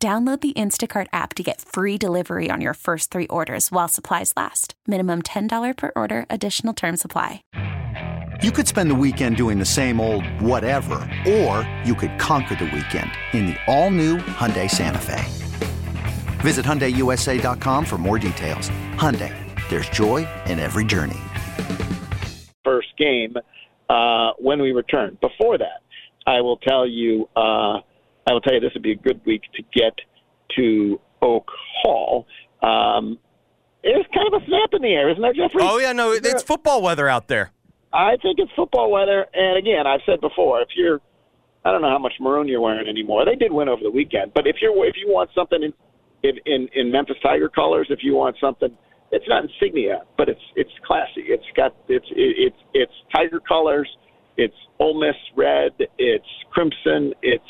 Download the Instacart app to get free delivery on your first three orders while supplies last. Minimum $10 per order, additional term supply. You could spend the weekend doing the same old whatever, or you could conquer the weekend in the all new Hyundai Santa Fe. Visit HyundaiUSA.com for more details. Hyundai, there's joy in every journey. First game uh, when we return. Before that, I will tell you. Uh, I will tell you this would be a good week to get to Oak Hall. Um, it's kind of a snap in the air, isn't there, Jeffrey? Oh yeah, no, it's football weather out there. I think it's football weather, and again, I've said before, if you're, I don't know how much maroon you're wearing anymore. They did win over the weekend, but if you're if you want something in in in Memphis Tiger colors, if you want something, it's not insignia, but it's it's classy. It's got it's it's it's Tiger colors. It's Ole Miss red. It's crimson. It's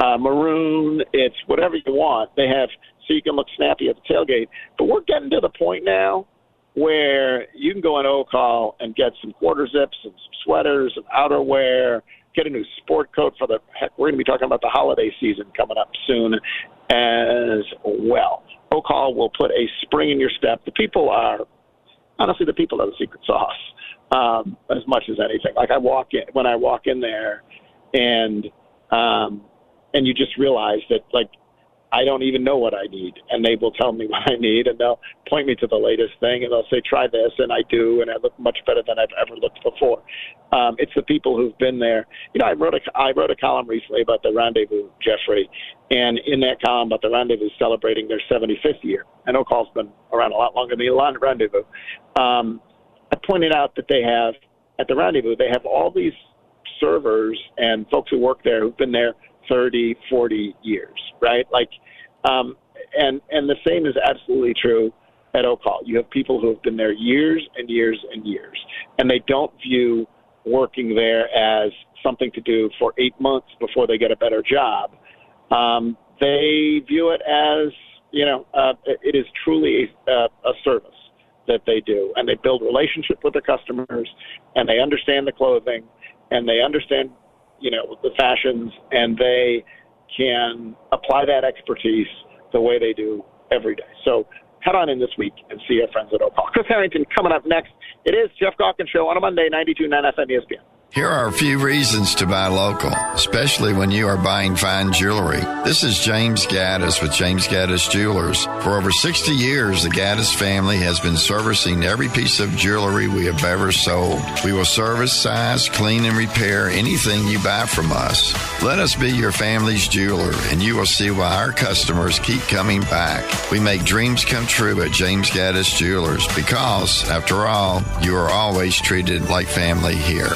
uh, maroon, it's whatever you want. They have so you can look snappy at the tailgate. But we're getting to the point now where you can go in Oak Hall and get some quarter zips and some sweaters and outerwear, get a new sport coat for the heck, we're going to be talking about the holiday season coming up soon as well. Oak Hall will put a spring in your step. The people are honestly the people are the secret sauce um, as much as anything. Like I walk in when I walk in there and um, and you just realize that like I don't even know what I need, and they will tell me what I need, and they'll point me to the latest thing, and they'll say, "Try this," and I do, and I look much better than I've ever looked before. Um, it's the people who've been there. You know, I wrote a I wrote a column recently about the Rendezvous, Jeffrey, and in that column about the Rendezvous celebrating their 75th year. I know Call's been around a lot longer than the Rendezvous. Um, I pointed out that they have at the Rendezvous they have all these servers and folks who work there who've been there 30, 40 years, right? Like, um, and and the same is absolutely true at Hall. You have people who have been there years and years and years, and they don't view working there as something to do for eight months before they get a better job. Um, they view it as you know, uh, it is truly a, a service that they do, and they build relationship with the customers, and they understand the clothing, and they understand you know the fashions, and they can apply that expertise the way they do every day. So head on in this week and see our friends at Oak Hall. Chris Herrington coming up next. It is Geoff Calkins Show on a Monday, 92.9 FM ESPN. Here are a few reasons to buy local, especially when you are buying fine jewelry. This is James Gaddis with James Gaddis Jewelers. For over 60 years, the Gaddis family has been servicing every piece of jewelry we have ever sold. We will service, size, clean, and repair anything you buy from us. Let us be your family's jeweler, and you will see why our customers keep coming back. We make dreams come true at James Gaddis Jewelers because, after all, you are always treated like family here.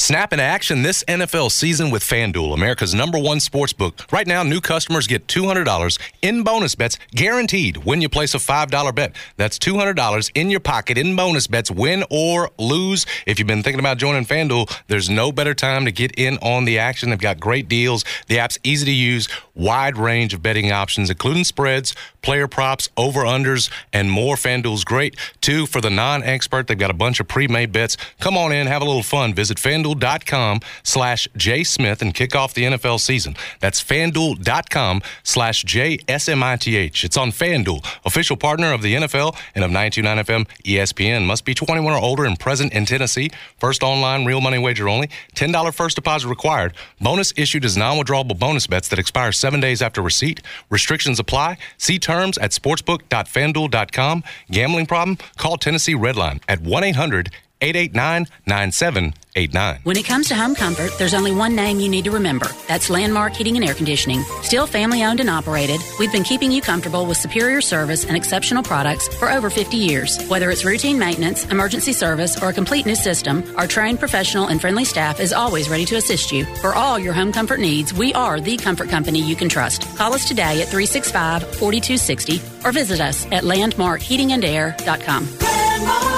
Snap into action this NFL season with FanDuel, America's number one sports book. Right now, new customers get $200 in bonus bets guaranteed when you place a $5 bet. That's $200 in your pocket in bonus bets, win or lose. If you've been thinking about joining FanDuel, there's no better time to get in on the action. They've got great deals. The app's easy to use, wide range of betting options, including spreads, player props, over unders, and more. FanDuel's great. too for the non expert, they've got a bunch of pre made bets. Come on in, have a little fun. Visit fanduel.com slash jsmith and kick off the NFL season. That's fanduel.com slash JSMITH. It's on FanDuel, official partner of the NFL and of 929 FM ESPN. Must be 21 or older and present in Tennessee. First online, real money wager only. $10 first deposit required. Bonus issued as non-withdrawable bonus bets that expire seven days after receipt. Restrictions apply. See terms at sportsbook.fanduel.com. Gambling problem? Call Tennessee Redline at 1 800 889 9789. When it comes to home comfort, there's only one name you need to remember. That's Landmark Heating and Air Conditioning. Still family owned and operated, we've been keeping you comfortable with superior service and exceptional products for over 50 years. Whether it's routine maintenance, emergency service, or a complete new system, our trained professional and friendly staff is always ready to assist you. For all your home comfort needs, we are the comfort company you can trust. Call us today at 365 4260 or visit us at landmarkheatingandair.com.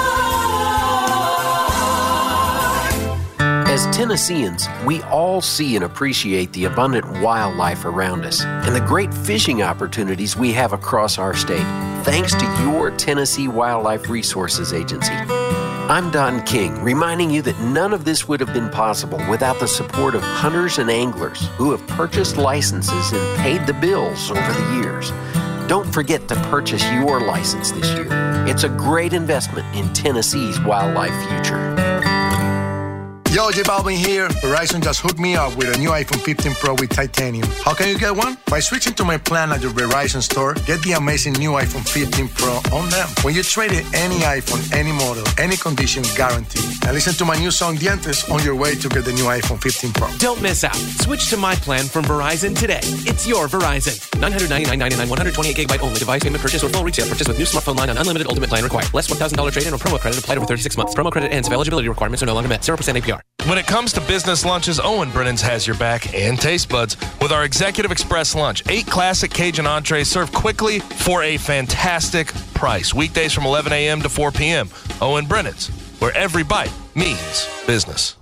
As Tennesseans, we all see and appreciate the abundant wildlife around us and the great fishing opportunities we have across our state, thanks to your Tennessee Wildlife Resources Agency. I'm Don King, reminding you that none of this would have been possible without the support of hunters and anglers who have purchased licenses and paid the bills over the years. Don't forget to purchase your license this year. It's a great investment in Tennessee's wildlife future. Yo, J Balvin here. Verizon just hooked me up with a new iPhone 15 Pro with titanium. How can you get one? By switching to my plan at your Verizon store, get the amazing new iPhone 15 Pro on them. When you trade in any iPhone, any model, any condition, guaranteed. And listen to my new song Dientes on your way to get the new iPhone 15 Pro. Don't miss out. Switch to my plan from Verizon today. It's your Verizon. 999.99, 128 gigabyte only. Device payment purchase or full retail purchase with new smartphone line on unlimited ultimate plan required. Less $1,000 trade-in or promo credit applied over 36 months. Promo credit ends if eligibility requirements are no longer met. 0% APR. When it comes to business lunches, Owen Brennan's has your back and taste buds with our Executive Express lunch. Eight classic Cajun entrees served quickly for a fantastic price. Weekdays from 11 a.m. to 4 p.m. Owen Brennan's, where every bite means business.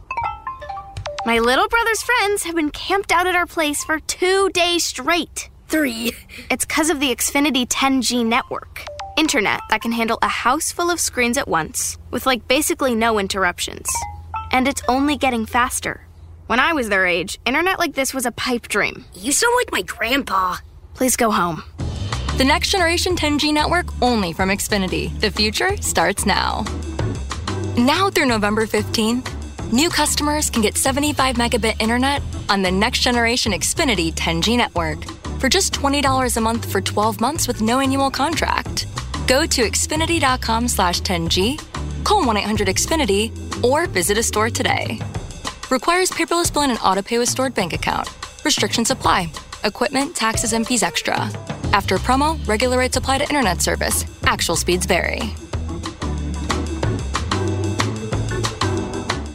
My little brother's friends have been camped out at our place for two days straight. Three. It's because of the Xfinity 10G network. Internet that can handle a house full of screens at once, with like basically no interruptions. And it's only getting faster. When I was their age, internet like this was a pipe dream. You sound like my grandpa. Please go home. The next generation 10G network only from Xfinity. The future starts now. Now through November 15th, new customers can get 75 megabit internet on the next generation Xfinity 10G network for just $20 a month for 12 months with no annual contract. Go to xfinity.com slash 10G, call 1-800-XFINITY, or visit a store today. Requires paperless billing and auto pay with stored bank account. Restrictions apply. Equipment, taxes, and fees extra. After promo, regular rates apply to internet service. Actual speeds vary.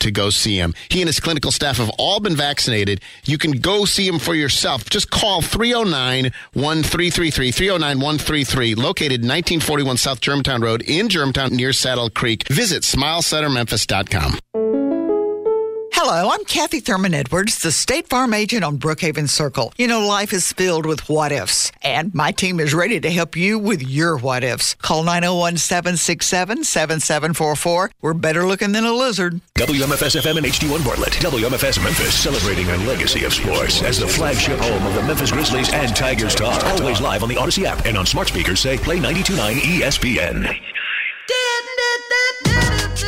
to go see him. He and his clinical staff have all been vaccinated. You can go see him for yourself. Just call 309 1333, 309 133, located 1941 South Germantown Road in Germantown near Saddle Creek. Visit smilecentermemphis.com. Hello, I'm Kathy Thurman Edwards, the State Farm agent on Brookhaven Circle. You know, life is filled with what ifs, and my team is ready to help you with your what ifs. Call 901 767 7744. We're better looking than a lizard. WMFS FM and HD1 Bartlett. WMFS Memphis, celebrating a legacy of sports as the flagship home of the Memphis Grizzlies and Tigers talk. Always live on the Odyssey app and on smart speakers say play 929 ESPN.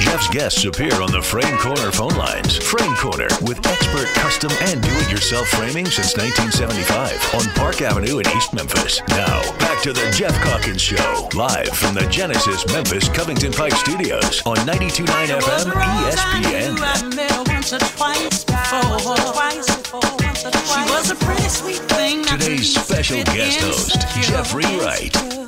Geoff's guests appear on the Frame Corner phone lines. Frame Corner with expert custom and do-it-yourself framing since 1975 on Park Avenue in East Memphis. Now, back to the Geoff Calkins Show, live from the Genesis Memphis Covington Pike Studios on 92.9 FM ESPN. Today's special guest host, Jeffrey Wright.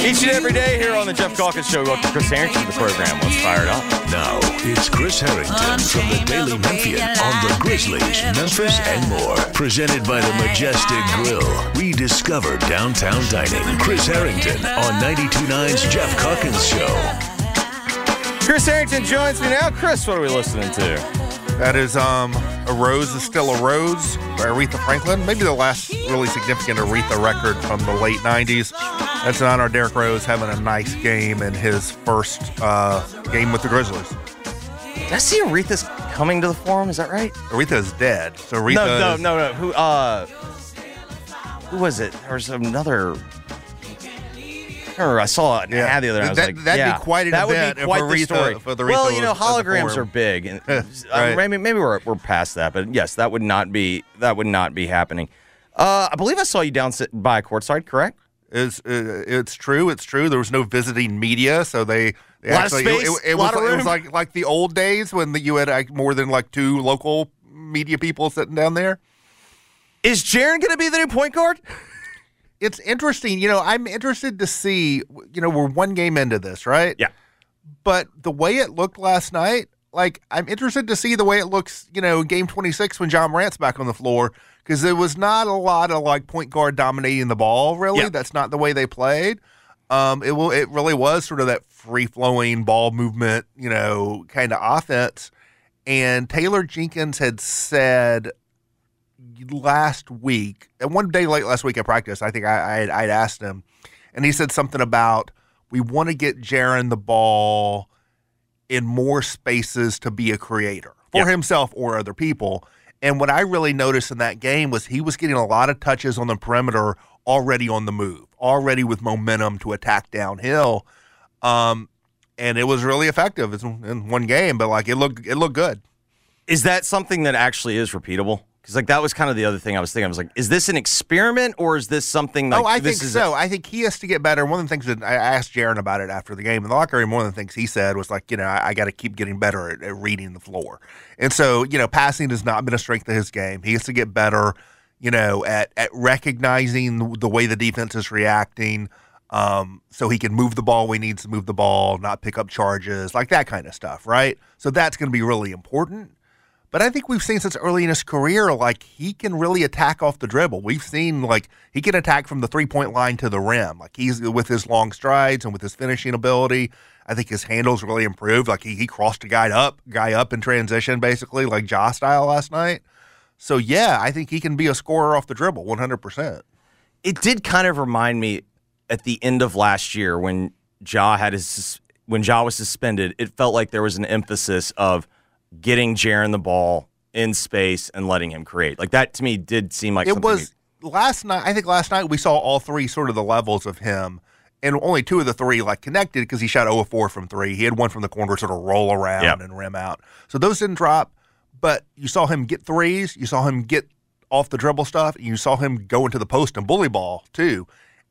Each and every day here on the Geoff Calkins Show, welcome Chris Herrington to the program. Let's fire it up. Now, it's Chris Herrington from the Daily Memphian on the Grizzlies, Memphis, and more. Presented by the Majestic Grill. Rediscover downtown dining. Chris Herrington on 92.9's Geoff Calkins Show. Chris Herrington joins me now. Chris, what are we listening to? That is um, A Rose is Still a Rose by Aretha Franklin. Maybe the last really significant Aretha record from the late 90s. That's in honor of Derrick Rose having a nice game in his first uh, game with the Grizzlies. Did I see Aretha's coming to the forum? Is that right? Aretha is dead. So Aretha no, no, is- no, no. Who? Uh, who was it? There was another. Remember, I saw an ad the other night. I was That- like, that'd be quite an that would be quite the story. if Aretha well, you know, the holograms are big, and Right. maybe maybe we're we're past that, but yes, that would not be that would not be happening. Uh, I believe I saw you down by courtside, correct? Is uh, it's true? It's true. There was no visiting media, so they, they Lot of actually it- space, it, it lot was of it was like like the old days when the, you had like, more than like two local media people sitting down there. Is Jaren going to be the new point guard? It's interesting. You know, I'm interested to see. You know, we're one game into this, right? Yeah. But the way it looked last night, like I'm interested to see the way it looks. You know, game 26 when Ja Morant's back on the floor because there was not a lot of like point guard dominating the ball. Really, Yeah. that's not the way they played. Um, it will. It really was sort of that free flowing ball movement. You know, kind of offense. And Taylor Jenkins had said last week, and one day late last week at practice, I think I, I had, I'd asked him, and he said something about we want to get Jaren the ball in more spaces to be a creator for himself or other people. And what I really noticed in that game was he was getting a lot of touches on the perimeter already on the move, already with momentum to attack downhill. Um, and it was really effective It's in one game, but like it looked it looked good. Is that something that actually is repeatable? Because like that was kind of the other thing I was thinking. I was like, is this an experiment or is this something like? oh, I think so. I think he has to get better. One of the things that I asked Jaren about it after the game in the locker room, one of the things he said was like, you know, I, I got to keep getting better at, at reading the floor. And so, you know, passing has not been a strength of his game. He has to get better, you know, at at recognizing the way the defense is reacting. Um, so he can move the ball when he needs to move the ball, not pick up charges, like that kind of stuff, right? So that's going to be really important. But I think we've seen since early in his career, like he can really attack off the dribble. We've seen like he can attack from the three point line to the rim. Like he's with his long strides and with his finishing ability. I think his handles really improved. Like he, he crossed a guy up, guy up in transition, basically like Ja style last night. So yeah, I think he can be a scorer off the dribble, one hundred percent. it did kind of remind me at the end of last year when Ja had his when Ja was suspended. It felt like there was an emphasis of getting Jaren the ball in space and letting him create. Like that to me did seem like it was last night. I think last night we saw all three sort of the levels of him, and only two of the three like connected because he shot 0 of 4 from three. He had one from the corner sort of roll around Yep. and rim out. So those didn't drop, but you saw him get threes. You saw him get off the dribble stuff. You saw him go into the post and bully ball too.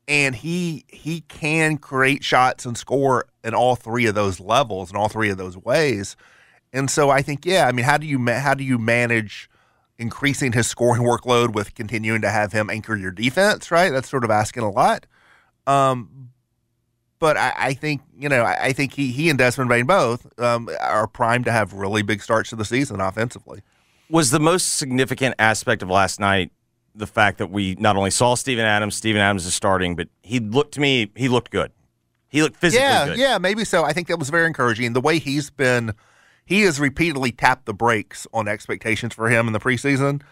And he he can create shots and score in all three of those levels and all three of those ways. And so I think, yeah, I mean, how do you ma- how do you manage increasing his scoring workload with continuing to have him anchor your defense? Right, that's sort of asking a lot. Um, but I, I think you know, I, I think he he and Desmond Bane both um, are primed to have really big starts to the season offensively. was the most significant aspect of last night the fact that we not only saw Steven Adams, Steven Adams is starting, but he looked to me, he looked good. He looked physically yeah, good. yeah, maybe so. I think that was very encouraging. The way he's been, he has repeatedly tapped the brakes on expectations for him in the preseason.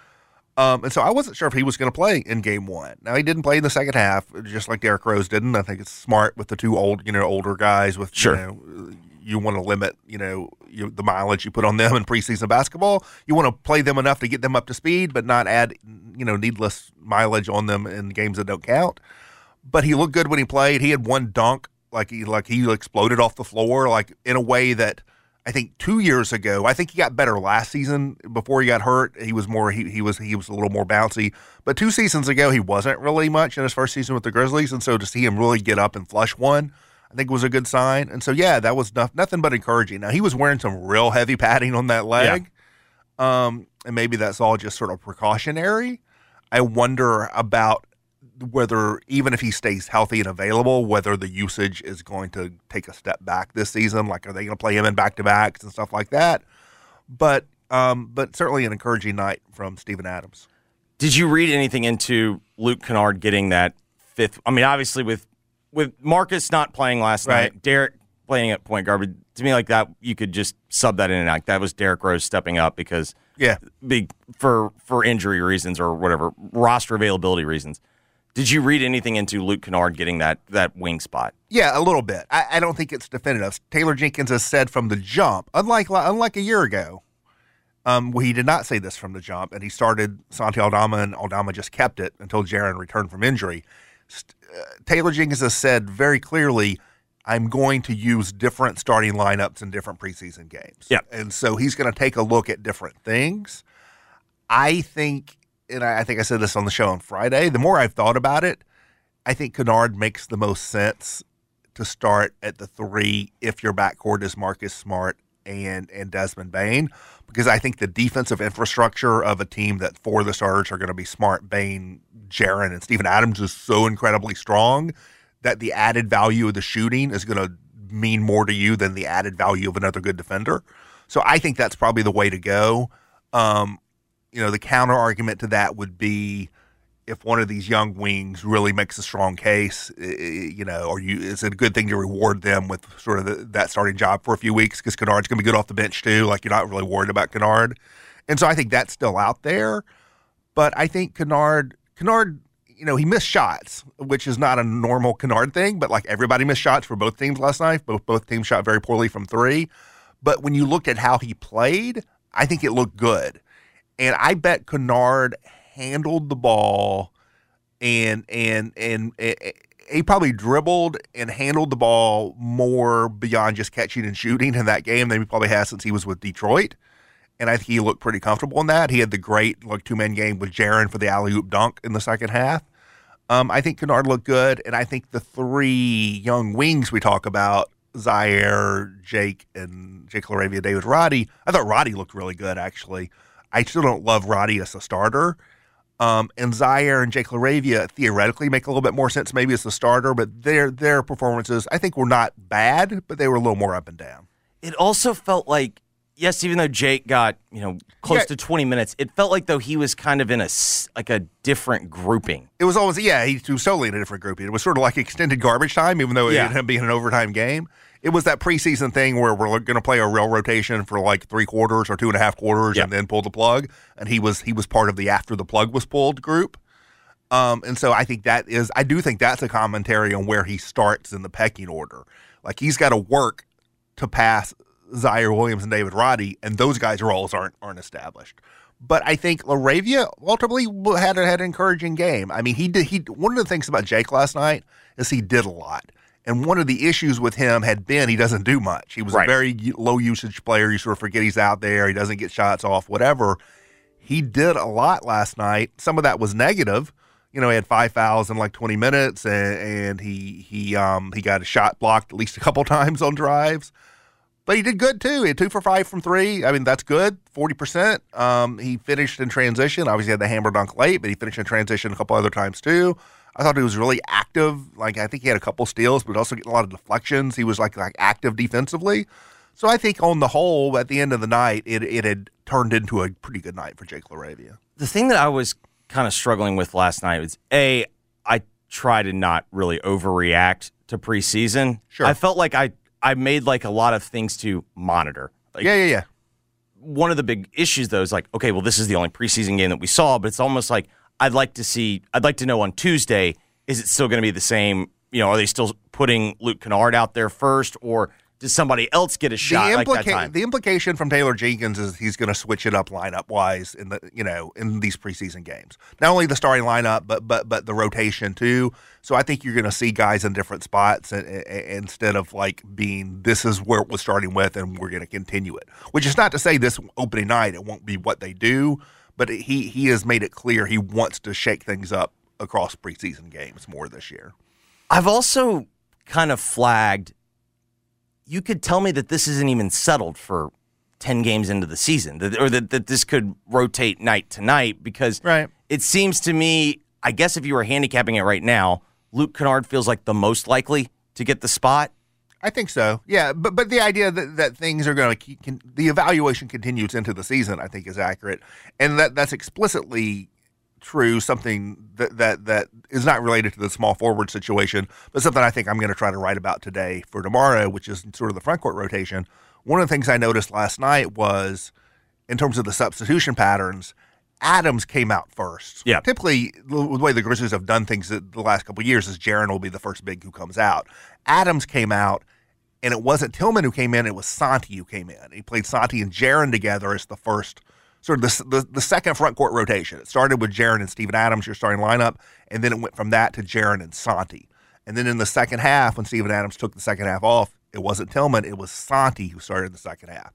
Um, and so I wasn't sure if he was going to play in game one. Now he didn't play in the second half, just like Derrick Rose didn't. I think it's smart with the two old, you know, older guys. With Sure. you, know, you want to limit, you know, you, the mileage you put on them in preseason basketball. You want to play them enough to get them up to speed, but not add, you know, needless mileage on them in games that don't count. But he looked good when he played. He had one dunk, like he like he exploded off the floor, like in a way that I think two years ago, I think he got better last season before he got hurt. He was more he, he was he was a little more bouncy. But two seasons ago, he wasn't really much in his first season with the Grizzlies, and so to see him really get up and flush one, I think was a good sign. And so yeah, that was no, nothing but encouraging. Now he was wearing some real heavy padding on that leg, um, and maybe that's all just sort of precautionary. I wonder about whether even if he stays healthy and available, whether the usage is going to take a step back this season. Like, are they going to play him in back to backs and stuff like that? But um, but certainly an encouraging night from Steven Adams. Did you read anything into Luke Kennard getting that fifth? I mean, obviously with with Marcus not playing last Right. night, Derrick playing at point guard, but to me like that, you could just sub that in and out. That was Derrick Rose stepping up because Yeah. big for for injury reasons or whatever roster availability reasons. Did you read anything into Luke Kennard getting that that wing spot? Yeah, a little bit. I, I don't think it's definitive. Taylor Jenkins has said from the jump, unlike unlike a year ago, um, well, he did not say this from the jump, and he started Santi Aldama, and Aldama just kept it until Jaren returned from injury. uh, Taylor Jenkins has said very clearly, I'm going to use different starting lineups in different preseason games. Yeah. And so he's going to take a look at different things. I think, and I I think I said this on the show on Friday, the more I've thought about it, I think Kennard makes the most sense to start at the three if your backcourt is Marcus Smart and and Desmond Bane, because I think the defensive infrastructure of a team that for the starters are going to be Smart, Bane, Jaren, and Steven Adams is so incredibly strong that the added value of the shooting is going to mean more to you than the added value of another good defender. So I think that's probably the way to go. Um, you know, the counter argument to that would be if one of these young wings really makes a strong case, you know, or you is it a good thing to reward them with sort of the, that starting job for a few weeks because Kennard's going to be good off the bench too. Like you're not really worried about Kennard, and so I think that's still out there. But I think Kennard, Kennard, you know, he missed shots, which is not a normal Kennard thing. But like everybody missed shots for both teams last night. Both both teams shot very poorly from three. But when you looked at how he played, I think it looked good. And I bet Kennard handled the ball and and and, eh, eh, he probably dribbled and handled the ball more beyond just catching and shooting in that game than he probably has since he was with Detroit. And I think he looked pretty comfortable in that. He had the great like two man game with Jaren for the alley oop dunk in the second half. Um, I think Kennard looked good, and I think the three young wings we talk about, Ziaire, Jake, and Jake LaRavia, David Roddy. I thought Roddy looked really good actually. I still don't love Roddy as a starter. Um, and Ziaire and Jake LaRavia theoretically make a little bit more sense maybe as a starter, but their their performances I think were not bad, but they were a little more up and down. It also felt like, yes, even though Jake got you know close Yeah. to 20 minutes, it felt like though he was kind of in a like a different grouping. It was always yeah, he was totally in a different grouping. It was sort of like extended garbage time, even though it Yeah. ended up being an overtime game. It was that preseason thing where we're going to play a real rotation for like three quarters or two and a half quarters, and then pull the plug. And he was he was part of the after the plug was pulled group. Um, and so I think that is I do think that's a commentary on where he starts in the pecking order. Like he's got to work to pass Ziaire Williams and David Roddy, and those guys' roles aren't aren't established. But I think LaRavia ultimately had a, had an encouraging game. I mean, he did. He one of the things about Jake last night is he did a lot, and one of the issues with him had been he doesn't do much. He was Right. a very low usage player. You sort of forget he's out there. He doesn't get shots off. Whatever. He did a lot last night. Some of that was negative. You know, he had five fouls in like 20 minutes, and, and he he um he got a shot blocked at least a couple times on drives. But he did good too. He had two for five from three. I mean, that's good. Forty percent. Um, he finished in transition. Obviously, had the hammer dunk late, but he finished in transition a couple other times too. I thought he was really active. Like I think he had a couple steals, but also getting a lot of deflections. He was like like active defensively. So I think on the whole, at the end of the night, it it had turned into a pretty good night for Jake LaRavia. The thing that I was kind of struggling with last night was a I try to not really overreact to preseason. Sure. I felt like I I made like a lot of things to monitor. Like, yeah, yeah, yeah. one of the big issues though is like, okay, well, this is the only preseason game that we saw, but it's almost like I'd like to see, I'd like to know on Tuesday, is it still going to be the same? You know, are they still putting Luke Kennard out there first, or does somebody else get a shot the, like that time? the implication from Taylor Jenkins is he's going to switch it up lineup wise in the you know in these preseason games. Not only the starting lineup, but but but the rotation too. So I think you're going to see guys in different spots and, and- instead of like being this is where it was starting with and we're going to continue it. Which is not to say this opening night it won't be what they do, but he he has made it clear he wants to shake things up across preseason games more this year. I've also kind of flagged. You could tell me that this isn't even settled for ten games into the season, that, or that, that this could rotate night to night because right. it seems to me. I guess if you were handicapping it right now, Luke Kennard feels like the most likely to get the spot. I think so. Yeah, but but the idea that, that things are going to keep can, the evaluation continues into the season, I think, is accurate, and that that's explicitly true. Something that that that is not related to the small forward situation, but something I think I'm going to try to write about today for tomorrow, which is sort of the front court rotation. One of the things I noticed last night was, in terms of the substitution patterns, Adams came out first. Yeah. Typically, the way the Grizzlies have done things the the last couple of years is Jaren will be the first big who comes out. Adams came out, and it wasn't Tillman who came in; it was Santi who came in. He played Santi and Jaren together as the first sort of the, the, the second front court rotation. It started with Jaren and Steven Adams, your starting lineup, and then it went from that to Jaren and Santi. And then in the second half, when Steven Adams took the second half off, it wasn't Tillman, it was Santi who started the second half.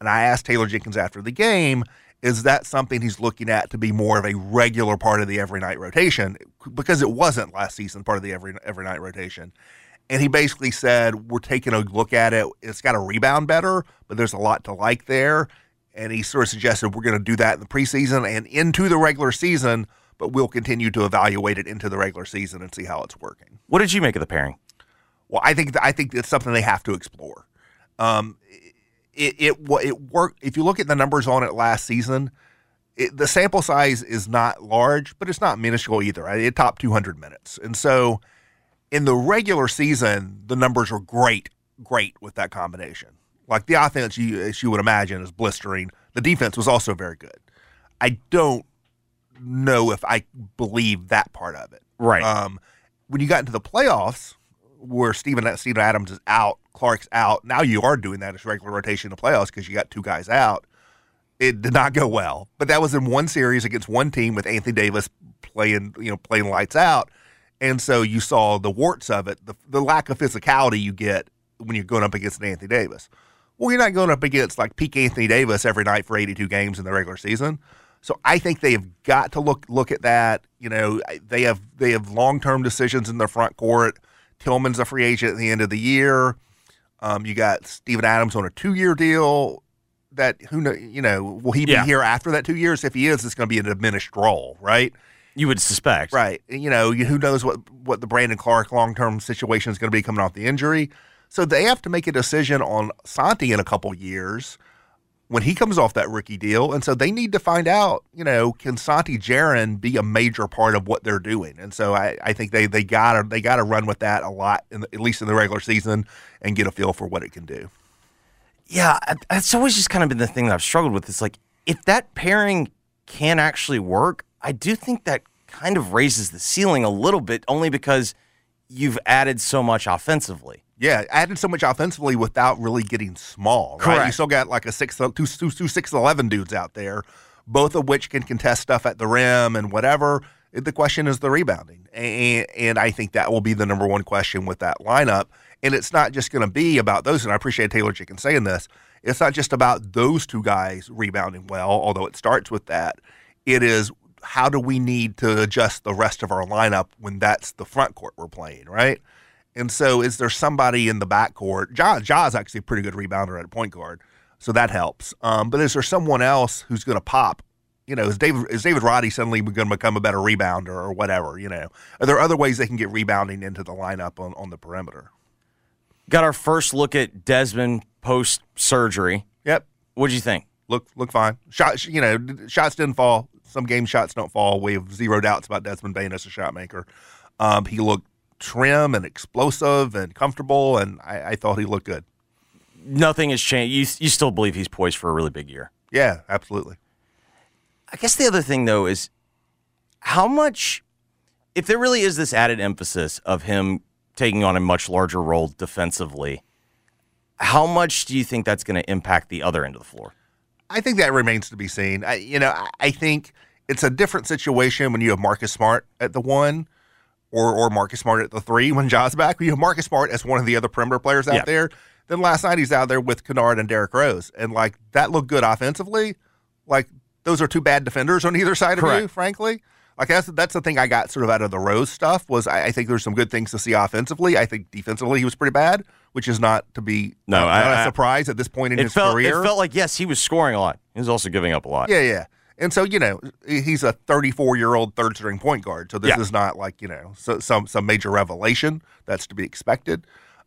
And I asked Taylor Jenkins after the game, is that something he's looking at to be more of a regular part of the every night rotation? Because it wasn't last season part of the every every night rotation. And he basically said, We're taking a look at it. It's got to rebound better, but there's a lot to like there. And he sort of suggested we're going to do that in the preseason and into the regular season, but we'll continue to evaluate it into the regular season and see how it's working. What did you make of the pairing? Well, I think I think it's something they have to explore. Um, it it it worked. If you look at the numbers on it last season, it, the sample size is not large, but it's not minuscule either. It topped 200 minutes, and so in the regular season, the numbers were great, great with that combination. Like the offense, you, as you would imagine, is blistering. The defense was also very good. I don't know if I believe that part of it. Right. Um, when you got into the playoffs, where Steven, Steven Adams is out, Clarke's out. Now you are doing that as regular rotation in the playoffs because you got two guys out. It did not go well, but that was in one series against one team with Anthony Davis playing, you know, playing lights out, and so you saw the warts of it, the, the lack of physicality you get when you're going up against an Anthony Davis. Well, you're not going up against like peak Anthony Davis every night for 82 games in the regular season. So I think they have got to look look at that. You know, they have they have long term decisions in their front court. Tillman's a free agent at the end of the year. Um, you got Steven Adams on a two year deal. That who know you know will he be Yeah. here after that two years? If he is, it's going to be a diminished role, right? You would suspect, right? You know, you- who knows what what the Brandon Clarke long term situation is going to be coming off the injury. So they have to make a decision on Santi in a couple years when he comes off that rookie deal, and so they need to find out. You know, can Santi Jaren be a major part of what they're doing? And so I, I think they they gotta they gotta run with that a lot, in the, at least in the regular season, and get a feel for what it can do. Yeah, that's always just kind of been the thing that I've struggled with. Is like if that pairing can actually work, I do think that kind of raises the ceiling a little bit, only because you've added so much offensively. Yeah, added so much offensively without really getting small. Right? You still got like a six, two, two, two six eleven dudes out there, both of which can contest stuff at the rim and whatever. The question is the rebounding, and, and I think that will be the number one question with that lineup. And it's not just going to be about those. And I appreciate Taylor Jenkins saying this. It's not just about those two guys rebounding well, although it starts with that. It is how do we need to adjust the rest of our lineup when that's the front court we're playing, right? And so, is there somebody in the backcourt? Ja, Ja's actually a pretty good rebounder at a point guard, so that helps. Um, but is there someone else who's going to pop? You know, is David is David Roddy suddenly going to become a better rebounder or whatever? You know, are there other ways they can get rebounding into the lineup on, on the perimeter? Got our first look at Desmond post surgery. Yep. What would you think? Look look fine. Shots, you know, shots didn't fall. Some game shots don't fall. We have zero doubts about Desmond Bane as a shot maker. Um, he looked trim and explosive and comfortable, and I, I thought he looked good. Nothing has changed. You you still believe he's poised for a really big year. Yeah, absolutely. I guess the other thing though is how much if there really is this added emphasis of him taking on a much larger role defensively, how much do you think that's going to impact the other end of the floor? I think that remains to be seen. I, you know, I, I think it's a different situation when you have Marcus Smart at the one, or or Marcus Smart at the three when Ja's back. When you have Marcus Smart as one of the other perimeter players out Yeah. there. Then last night he's out there with Kennard and Derrick Rose, and like that looked good offensively. Like those are two bad defenders on either side of you, frankly. Like that's that's the thing I got sort of out of the Rose stuff was I, I think there's some good things to see offensively. I think defensively he was pretty bad, which is not to be No, not, I- not a surprise at this point in his felt career. it felt like yes, he was scoring a lot. He was also giving up a lot. Yeah, yeah. And so you know he's a 34 year old third string point guard. So this Yeah. is not like you know so, some some major revelation that's to be expected.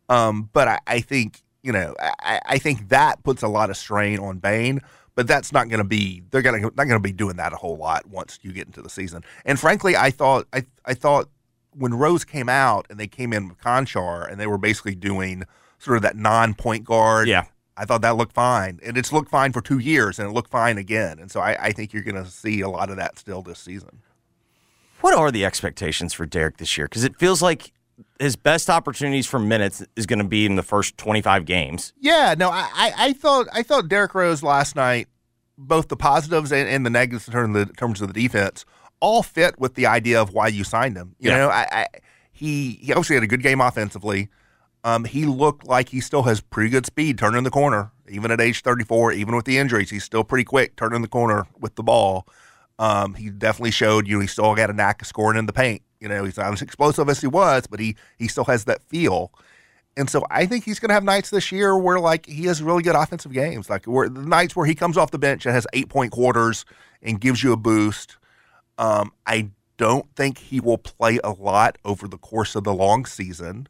Um, but I, I think you know I, I think that puts a lot of strain on Bane. But that's not going to be they're going to not going to be doing that a whole lot once you get into the season. And frankly, I thought I I thought when Rose came out and they came in with Konchar and they were basically doing sort of that non point guard. Yeah. I thought that looked fine. And it's looked fine for two years and it looked fine again. And so I, I think you're going to see a lot of that still this season. What are the expectations for Derrick this year? Because it feels like his best opportunities for minutes is going to be in the first 25 games. Yeah, no, I, I, I thought I thought Derrick Rose last night both the positives and, and the negatives in terms of the, terms of the defense all fit with the idea of why you signed him. You Yeah. know, I, I he he obviously had a good game offensively. Um, he looked like he still has pretty good speed turning the corner, even at age 34, even with the injuries. He's still pretty quick turning the corner with the ball. Um, he definitely showed you know, he still got a knack of scoring in the paint. You know, he's not as explosive as he was, but he he still has that feel. And so I think he's going to have nights this year where like he has really good offensive games, like where the nights where he comes off the bench and has eight point quarters and gives you a boost. Um, I don't think he will play a lot over the course of the long season.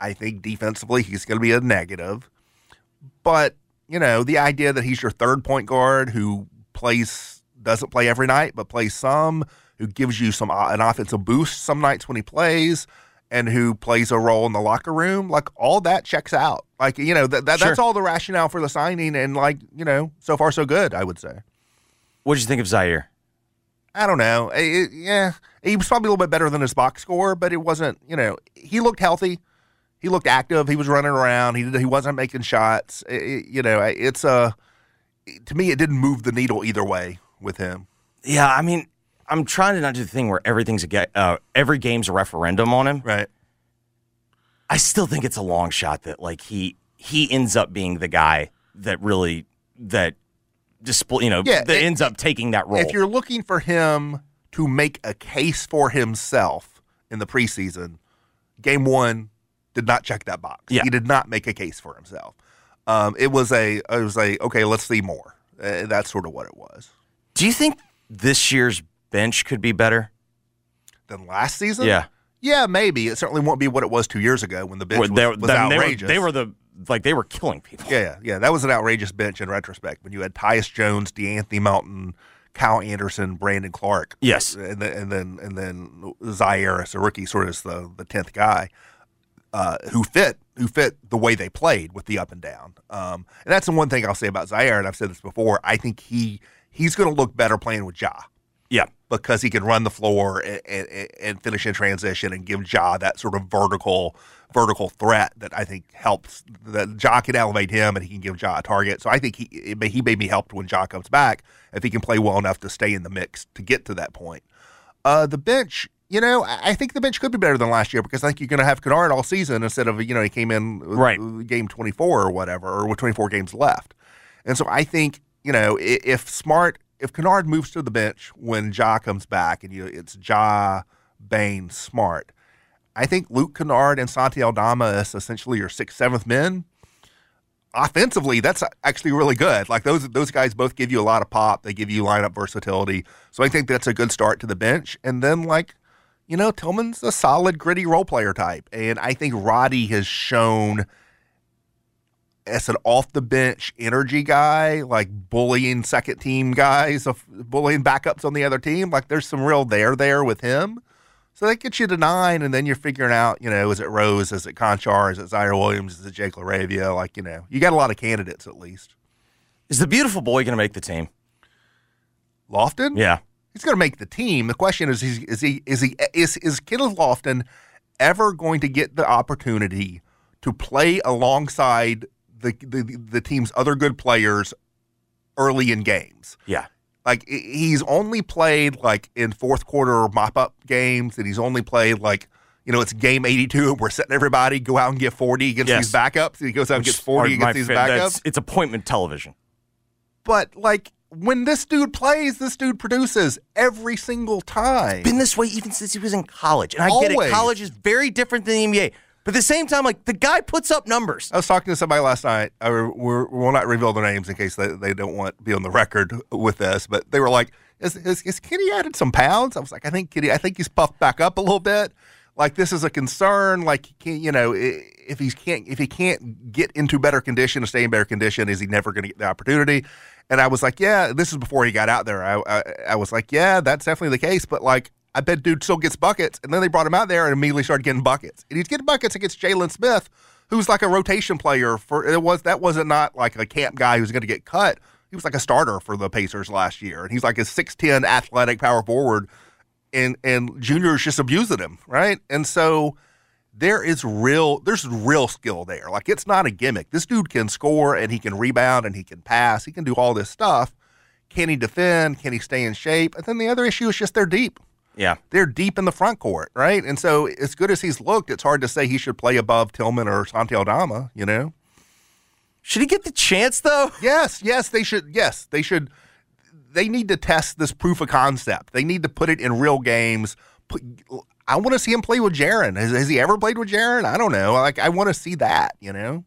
I think defensively he's going to be a negative, but you know the idea that he's your third point guard who plays doesn't play every night but plays some, who gives you some uh, an offensive boost some nights when he plays, and who plays a role in the locker room, like all that checks out. Like you know that, that that's all the rationale for the signing, and like you know so far so good, I would say. What did you think of Ziaire? I don't know. Eh, yeah, he was probably a little bit better than his box score, but it wasn't. You know, he looked healthy. He looked active. He was running around. He he wasn't making shots. Eh, you know, it's a to me it didn't move the needle either way with him. Yeah, I mean, I'm trying to not do the thing where everything's a uh, every game's a referendum on him. Right. I still think it's a long shot that like he he ends up being the guy that really that display you know Yeah, that it- ends up taking that role. If you're looking for him to make a case for himself in the preseason, game one did not check that box. Yeah. He did not make a case for himself. Um, it was a it was a okay, let's see more. Uh, that's sort of what it was. Do you think this year's bench could be better? Than last season? Yeah. Yeah, maybe. It certainly won't be what it was two years ago when the bench Where was, they, was then they were- outrageous. They were, the like they were killing people. Yeah, yeah, yeah. That was an outrageous bench in retrospect when you had Tyus Jones, De'Anthony Melton, Kyle Anderson, Brandon Clarke. Yes. and then and then and then Ziaire a rookie, sort of as the the tenth guy, uh, who fit who fit the way they played with the up and down. Um, and that's the one thing I'll say about Ziaire, and I've said this before. I think he he's going to look better playing with Ja. Yeah. Because he can run the floor and, and, and finish in transition and give Ja that sort of vertical vertical threat that I think helps that Ja can elevate him and he can give Ja a target. So I think he it may, he may be helped when Ja comes back if he can play well enough to stay in the mix to get to that point. Uh, the bench, you know, I I think the bench could be better than last year because I think you're going to have Kennard all season instead of you know he came in Right. game 24 or whatever or with 24 games left. And so I think you know if Smart if Kennard moves to the bench when Ja comes back and you it's Ja, Bane, Smart. I think Luke Kennard and Santi Aldama is essentially your sixth, seventh men. Offensively, that's actually really good. Like those those guys both give you a lot of pop. They give you lineup versatility. So I think that's a good start to the bench. And then like, you know, Tillman's a solid, gritty role player type. And I think Roddy has shown as an off the bench energy guy, like bullying second team guys, bullying backups on the other team. Like there's some real there there with him. So that gets you to nine, and then you're figuring out, you know, is it Rose, is it Konchar, is it Ziaire Williams, is it Jake LaRavia? Like, you know, you got a lot of candidates at least. Is the beautiful boy going to make the team? Lofton? Yeah. He's going to make the team. The question is, is, is he is he is is Kenneth Lofton ever going to get the opportunity to play alongside the the, the team's other good players early in games? Yeah. Like he's only played like in fourth quarter mop up games, and he's only played like you know it's game eighty two, and we're setting everybody go out and get forty against Yes. these backups. And he goes out and Which gets forty are my against these that's- backups. It's appointment television. But like when this dude plays, this dude produces every single time. Been this way even since he was in college. And I get it. College is very different than the NBA. But at the same time, like the guy puts up numbers. I was talking to somebody last night. I, we will not reveal their names in case they, they don't want to be on the record with this. But they were like, "Is, is, is Kitty added some pounds?" I was like, "I think Kitty. I think he's puffed back up a little bit. Like this is a concern. Like he can't, you know, if he can't if he can't get into better condition or stay in better condition, is he never going to get the opportunity?" And I was like, "Yeah." This is before he got out there. I, I I was like, "Yeah, that's definitely the case." But like. I bet dude still gets buckets, and then they brought him out there and immediately started getting buckets. And he's getting buckets against Jalen Smith, who's like a rotation player for it was that wasn't not like a camp guy who's going to get cut. He was like a starter for the Pacers last year, and he's like a six ten athletic power forward, and and juniors just abusing him, right? And so there is real there's real skill there. Like it's not a gimmick. This dude can score and he can rebound and he can pass. He can do all this stuff. Can he defend? Can he stay in shape? And then the other issue is just they're deep. Yeah. They're deep in the front court, right? And so, as good as he's looked, it's hard to say he should play above Tillman or Santi Aldama, you know? Should he get the chance, though? Yes, yes, they should. Yes, they should. They need to test this proof of concept. They need to put it in real games. Put, I want to see him play with Jaren. Has, has he ever played with Jaren? I don't know. Like, I want to see that, you know?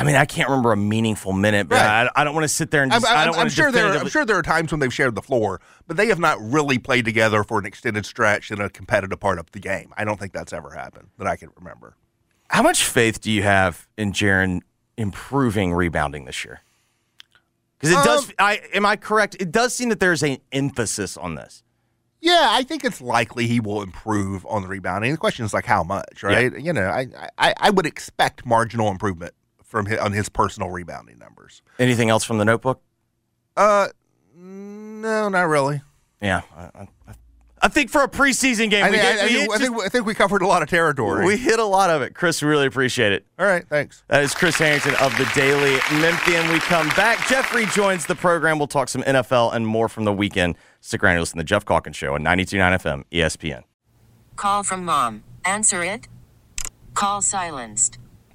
I mean, I can't remember a meaningful minute, but Right. I, I don't want to sit there and just. I'm, I I'm- don't I'm sure there. I'm sure there are times when they've shared the floor, but they have not really played together for an extended stretch in a competitive part of the game. I don't think that's ever happened that I can remember. How much faith do you have in Jaren improving rebounding this year? Because it does. Um, I am I correct? It does seem that there's an emphasis on this. Yeah, I think it's likely he will improve on the rebounding. The question is like how much, right? You know, I, I I would expect marginal improvement from his, on his personal rebounding numbers. Anything else from the notebook? Uh, no, not really. Yeah, I, I, I think for a preseason game, I, we, think- get- I, I we think, hit I, think, I think we covered a lot of territory. We hit a lot of it. Chris, we really appreciate it. All right, thanks. That is Chris Herrington of the Daily Memphian. We come back. Jeffrey joins the program. We'll talk some NFL and more from the weekend. Stick around and listen to the Geoff Calkins Show on 92.9 FM ESPN. Call from mom. Answer it. Call silenced.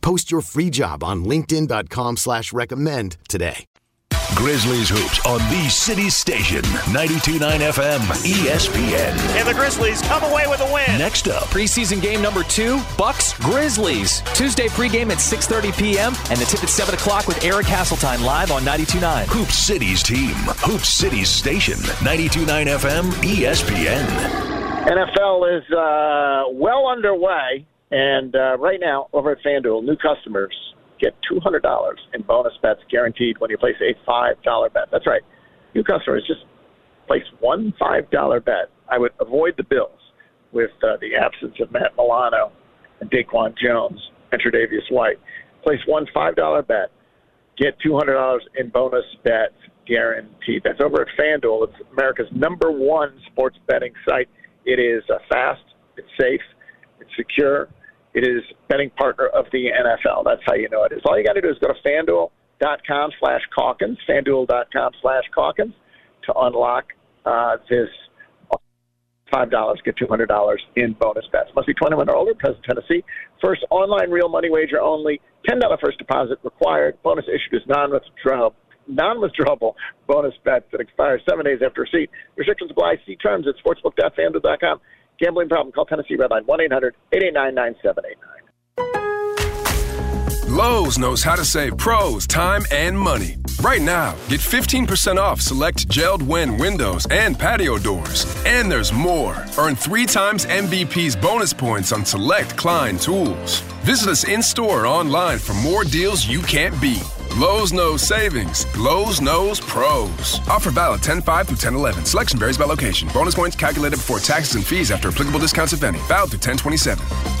Post your free job on linkedin.com slash recommend today. Grizzlies hoops on the city station, 92.9 FM, ESPN. And the Grizzlies come away with a win. Next up, Preseason game number two, Bucks Grizzlies. Tuesday pregame at 6:30 p.m. and the tip at 7 o'clock with Eric Hasseltine live on 92.9. Hoop City's team, Hoop City's station, 92.9 FM, ESPN. NFL is uh, well underway, and uh, right now over at FanDuel, new customers get $200 in bonus bets guaranteed when you place a $5 bet. That's right. New customers just place one $5 bet. I would avoid the Bills with uh, the absence of Matt Milano and Daquan Jones and Tre'Davious White. Place one $5 bet, get $200 in bonus bets guaranteed. That's over at FanDuel. It's America's number one sports betting site. It is uh, fast, it's safe, it's secure. It is betting partner of the NFL. That's how you know it is. All you got to do is go to fanduel.com slash Calkins, fanduel.com slash Calkins to unlock uh, this $5, get $200 in bonus bets. Must be 21 or older, present Tennessee. First online real money wager only, $10 first deposit required. Bonus issued is non-withdrawable. Non-withdrawable bonus bets that expire seven days after receipt. Restrictions apply. See terms at sportsbook.fanduel.com. Gambling problem? Call Tennessee Redline 1-800-889-9789. Lowe's knows how to save pros time and money. Right now, get 15% off select JELD-WEN windows and patio doors. And there's more. Earn three times MVP's bonus points on select Klein tools. Visit us in store or online for more deals you can't beat. Lowe's knows savings. Lowe's knows pros. Offer valid 10 5 through 10 11. Selection varies by location. Bonus points calculated before taxes and fees after applicable discounts if any. Valid through 10 27.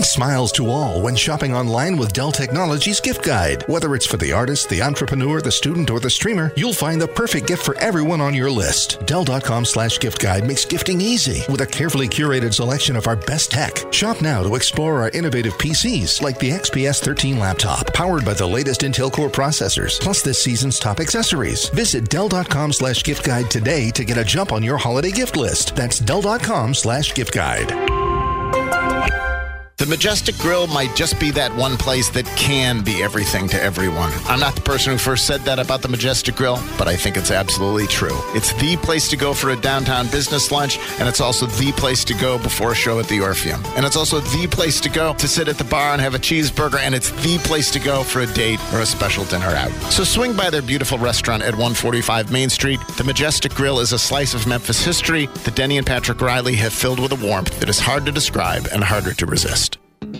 Bring smiles to all when shopping online with Dell Technologies Gift Guide. Whether it's for the artist, the entrepreneur, the student, or the streamer, you'll find the perfect gift for everyone on your list. Dell.com slash gift guide makes gifting easy with a carefully curated selection of our best tech. Shop now to explore our innovative PCs like the XPS 13 laptop, powered by the latest Intel Core processors, plus this season's top accessories. Visit Dell.com slash gift guide today to get a jump on your holiday gift list. That's Dell.com slash gift guide. The Majestic Grill might just be that one place that can be everything to everyone. I'm not the person who first said that about the Majestic Grill, but I think it's absolutely true. It's the place to go for a downtown business lunch, and it's also the place to go before a show at the Orpheum. And it's also the place to go to sit at the bar and have a cheeseburger, and it's the place to go for a date or a special dinner out. So swing by their beautiful restaurant at 145 Main Street. The Majestic Grill is a slice of Memphis history that Denny and Patrick Riley have filled with a warmth that is hard to describe and harder to resist.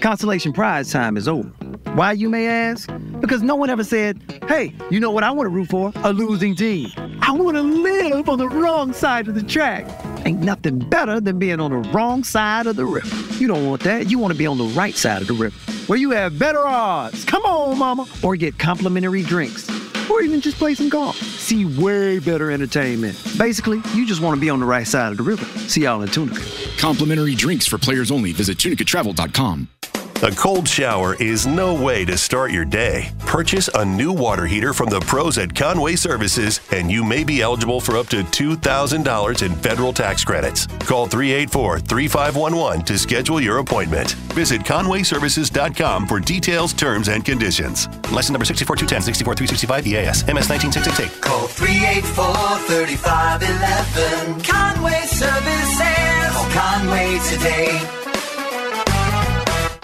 Consolation prize time is over. Why, you may ask? Because no one ever said, hey, you know what I want to root for? A losing team. I want to live on the wrong side of the track. Ain't nothing better than being on the wrong side of the river. You don't want that. You want to be on the right side of the river, where you have better odds. Come on, mama. Or get complimentary drinks. Or even just play some golf. See way better entertainment. Basically, you just want to be on the right side of the river. See y'all in Tunica. Complimentary drinks for players only. Visit tunicatravel.com. A cold shower is no way to start your day. Purchase a new water heater from the pros at Conway Services, and you may be eligible for up to $2,000 in federal tax credits. Call 384 3511 to schedule your appointment. Visit ConwayServices.com for details, terms, and conditions. Lesson number 64210, 64365 EAS, MS 19668. Call 384-3511. Conway Services. Call Conway today.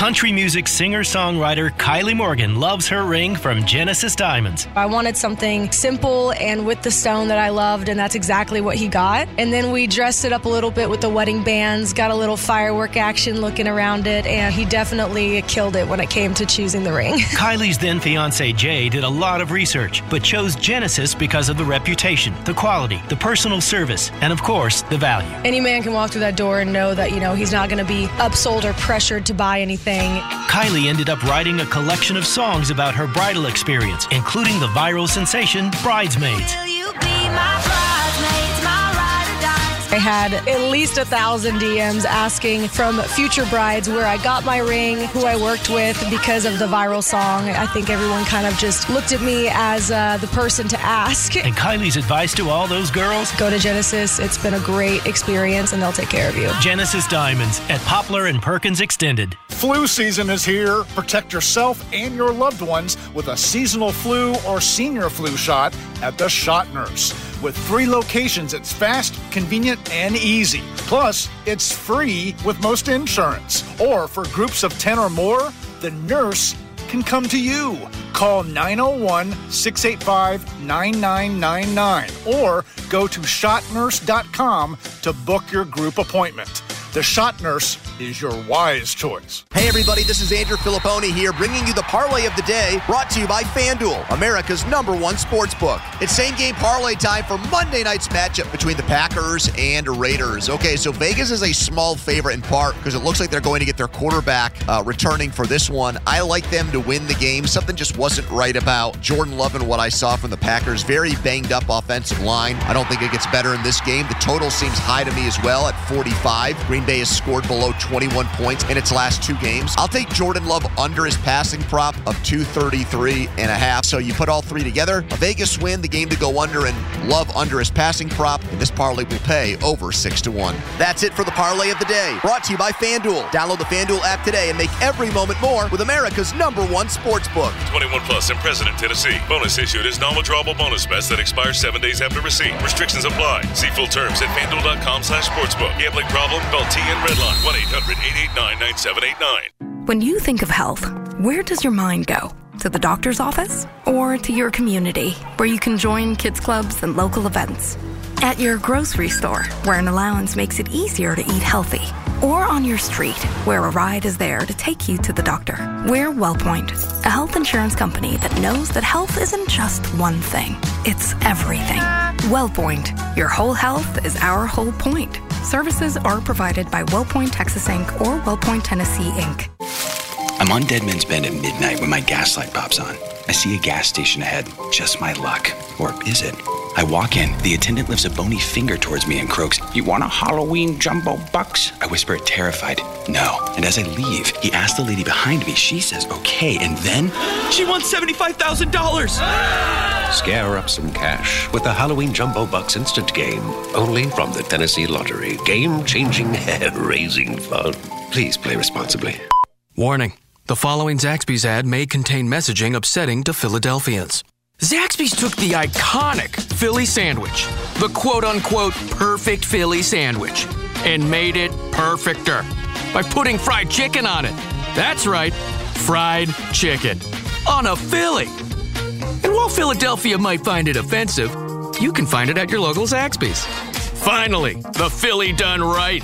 Country music singer songwriter Kylie Morgan loves her ring from Genesis Diamonds. I wanted something simple and with the stone that I loved, and that's exactly what he got. And then we dressed it up a little bit with the wedding bands, got a little firework action looking around it, and he definitely killed it when it came to choosing the ring. Kylie's then fiance Jay did a lot of research, but chose Genesis because of the reputation, the quality, the personal service, and of course, the value. Any man can walk through that door and know that, you know, he's not going to be upsold or pressured to buy anything. Kylie ended up writing a collection of songs about her bridal experience, including the viral sensation Bridesmaids. I had at least a thousand DMs asking from future brides where I got my ring, who I worked with because of the viral song. I think everyone kind of just looked at me as uh, the person to ask. And Kylie's advice to all those girls go to Genesis. It's been a great experience and they'll take care of you. Genesis Diamonds at Poplar and Perkins Extended. Flu season is here. Protect yourself and your loved ones with a seasonal flu or senior flu shot at the Shot Nurse. With three locations, it's fast, convenient, and easy. Plus, it's free with most insurance. Or for groups of 10 or more, the nurse can come to you. Call 901 685 9999 or go to shotnurse.com to book your group appointment. The Shot Nurse is your wise choice. Hey, everybody, this is Andrew Fillipponi here, bringing you the parlay of the day, brought to you by FanDuel, America's number one sports book. It's same game parlay time for Monday night's matchup between the Packers and Raiders. Okay, so Vegas is a small favorite in part because it looks like they're going to get their quarterback uh, returning for this one. I like them to win the game. Something just wasn't right about Jordan Love and what I saw from the Packers. Very banged up offensive line. I don't think it gets better in this game. The total seems high to me as well at 45. Green Bay has scored below 21 points in its last two games. I'll take Jordan Love under his passing prop of 233 and a half. So you put all three together, a Vegas win, the game to go under, and Love under his passing prop, and this parlay will pay over 6 to 1. That's it for the parlay of the day. Brought to you by FanDuel. Download the FanDuel app today and make every moment more with America's number one sports book. 21 plus in President, Tennessee. Bonus issued is non-withdrawable bonus bets that expire seven days after receipt. Restrictions apply. See full terms at FanDuel.com slash sportsbook. Gambling problem? Call TN Redline 1-800-889-9789. When you think of health, where does your mind go? To the doctor's office? Or to your community, where you can join kids clubs and local events? At your grocery store, where an allowance makes it easier to eat healthy? Or on your street, where a ride is there to take you to the doctor? We're WellPoint, a health insurance company that knows that health isn't just one thing, it's everything. WellPoint, your whole health is our whole point. Services are provided by WellPoint Texas Inc. or WellPoint Tennessee Inc. I'm on Deadman's Bend at midnight when my gas light pops on. I see a gas station ahead. Just my luck. Or is it? I walk in. The attendant lifts a bony finger towards me and croaks, You want a Halloween jumbo bucks? I whisper it terrified, No. And as I leave, he asks the lady behind me. She says, Okay. And then. She won $75,000! Scare up some cash with the Halloween Jumbo Bucks instant game. Only from the Tennessee Lottery. Game changing, hair raising fun. Please play responsibly. Warning the following Zaxby's ad may contain messaging upsetting to Philadelphians. Zaxby's took the iconic Philly sandwich, the quote unquote perfect Philly sandwich, and made it perfecter by putting fried chicken on it. That's right, fried chicken on a Philly. And while Philadelphia might find it offensive, you can find it at your local Zaxby's. Finally, the Philly done right.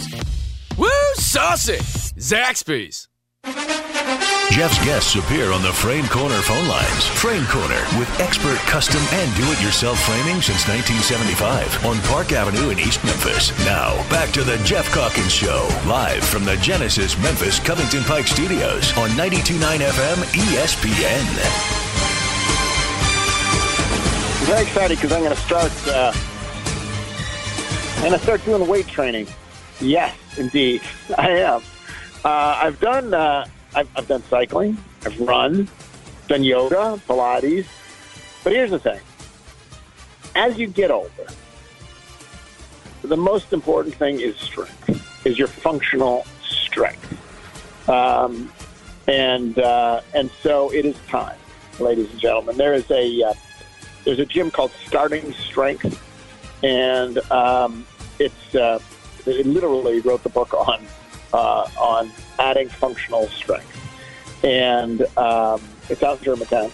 Woo, saucy! Zaxby's. Geoff's guests appear on the Frame Corner phone lines. Frame Corner with expert custom and do-it-yourself framing since 1975 on Park Avenue in East Memphis. Now, back to the Geoff Calkins Show, live from the Genesis Memphis Covington Pike Studios on 92.9 FM ESPN. I'm very excited because I'm going to start. Uh, I'm going to start doing weight training. Yes, indeed, I am. Uh, I've done. Uh, I've, I've done cycling. I've run. Done yoga, Pilates. But here's the thing: as you get older, the most important thing is strength. Is your functional strength. Um, and uh, and so it is time, ladies and gentlemen. There is a uh, there's a gym called Starting Strength, and um, it's uh, it literally wrote the book on uh, on adding functional strength, and um, it's out in Germantown.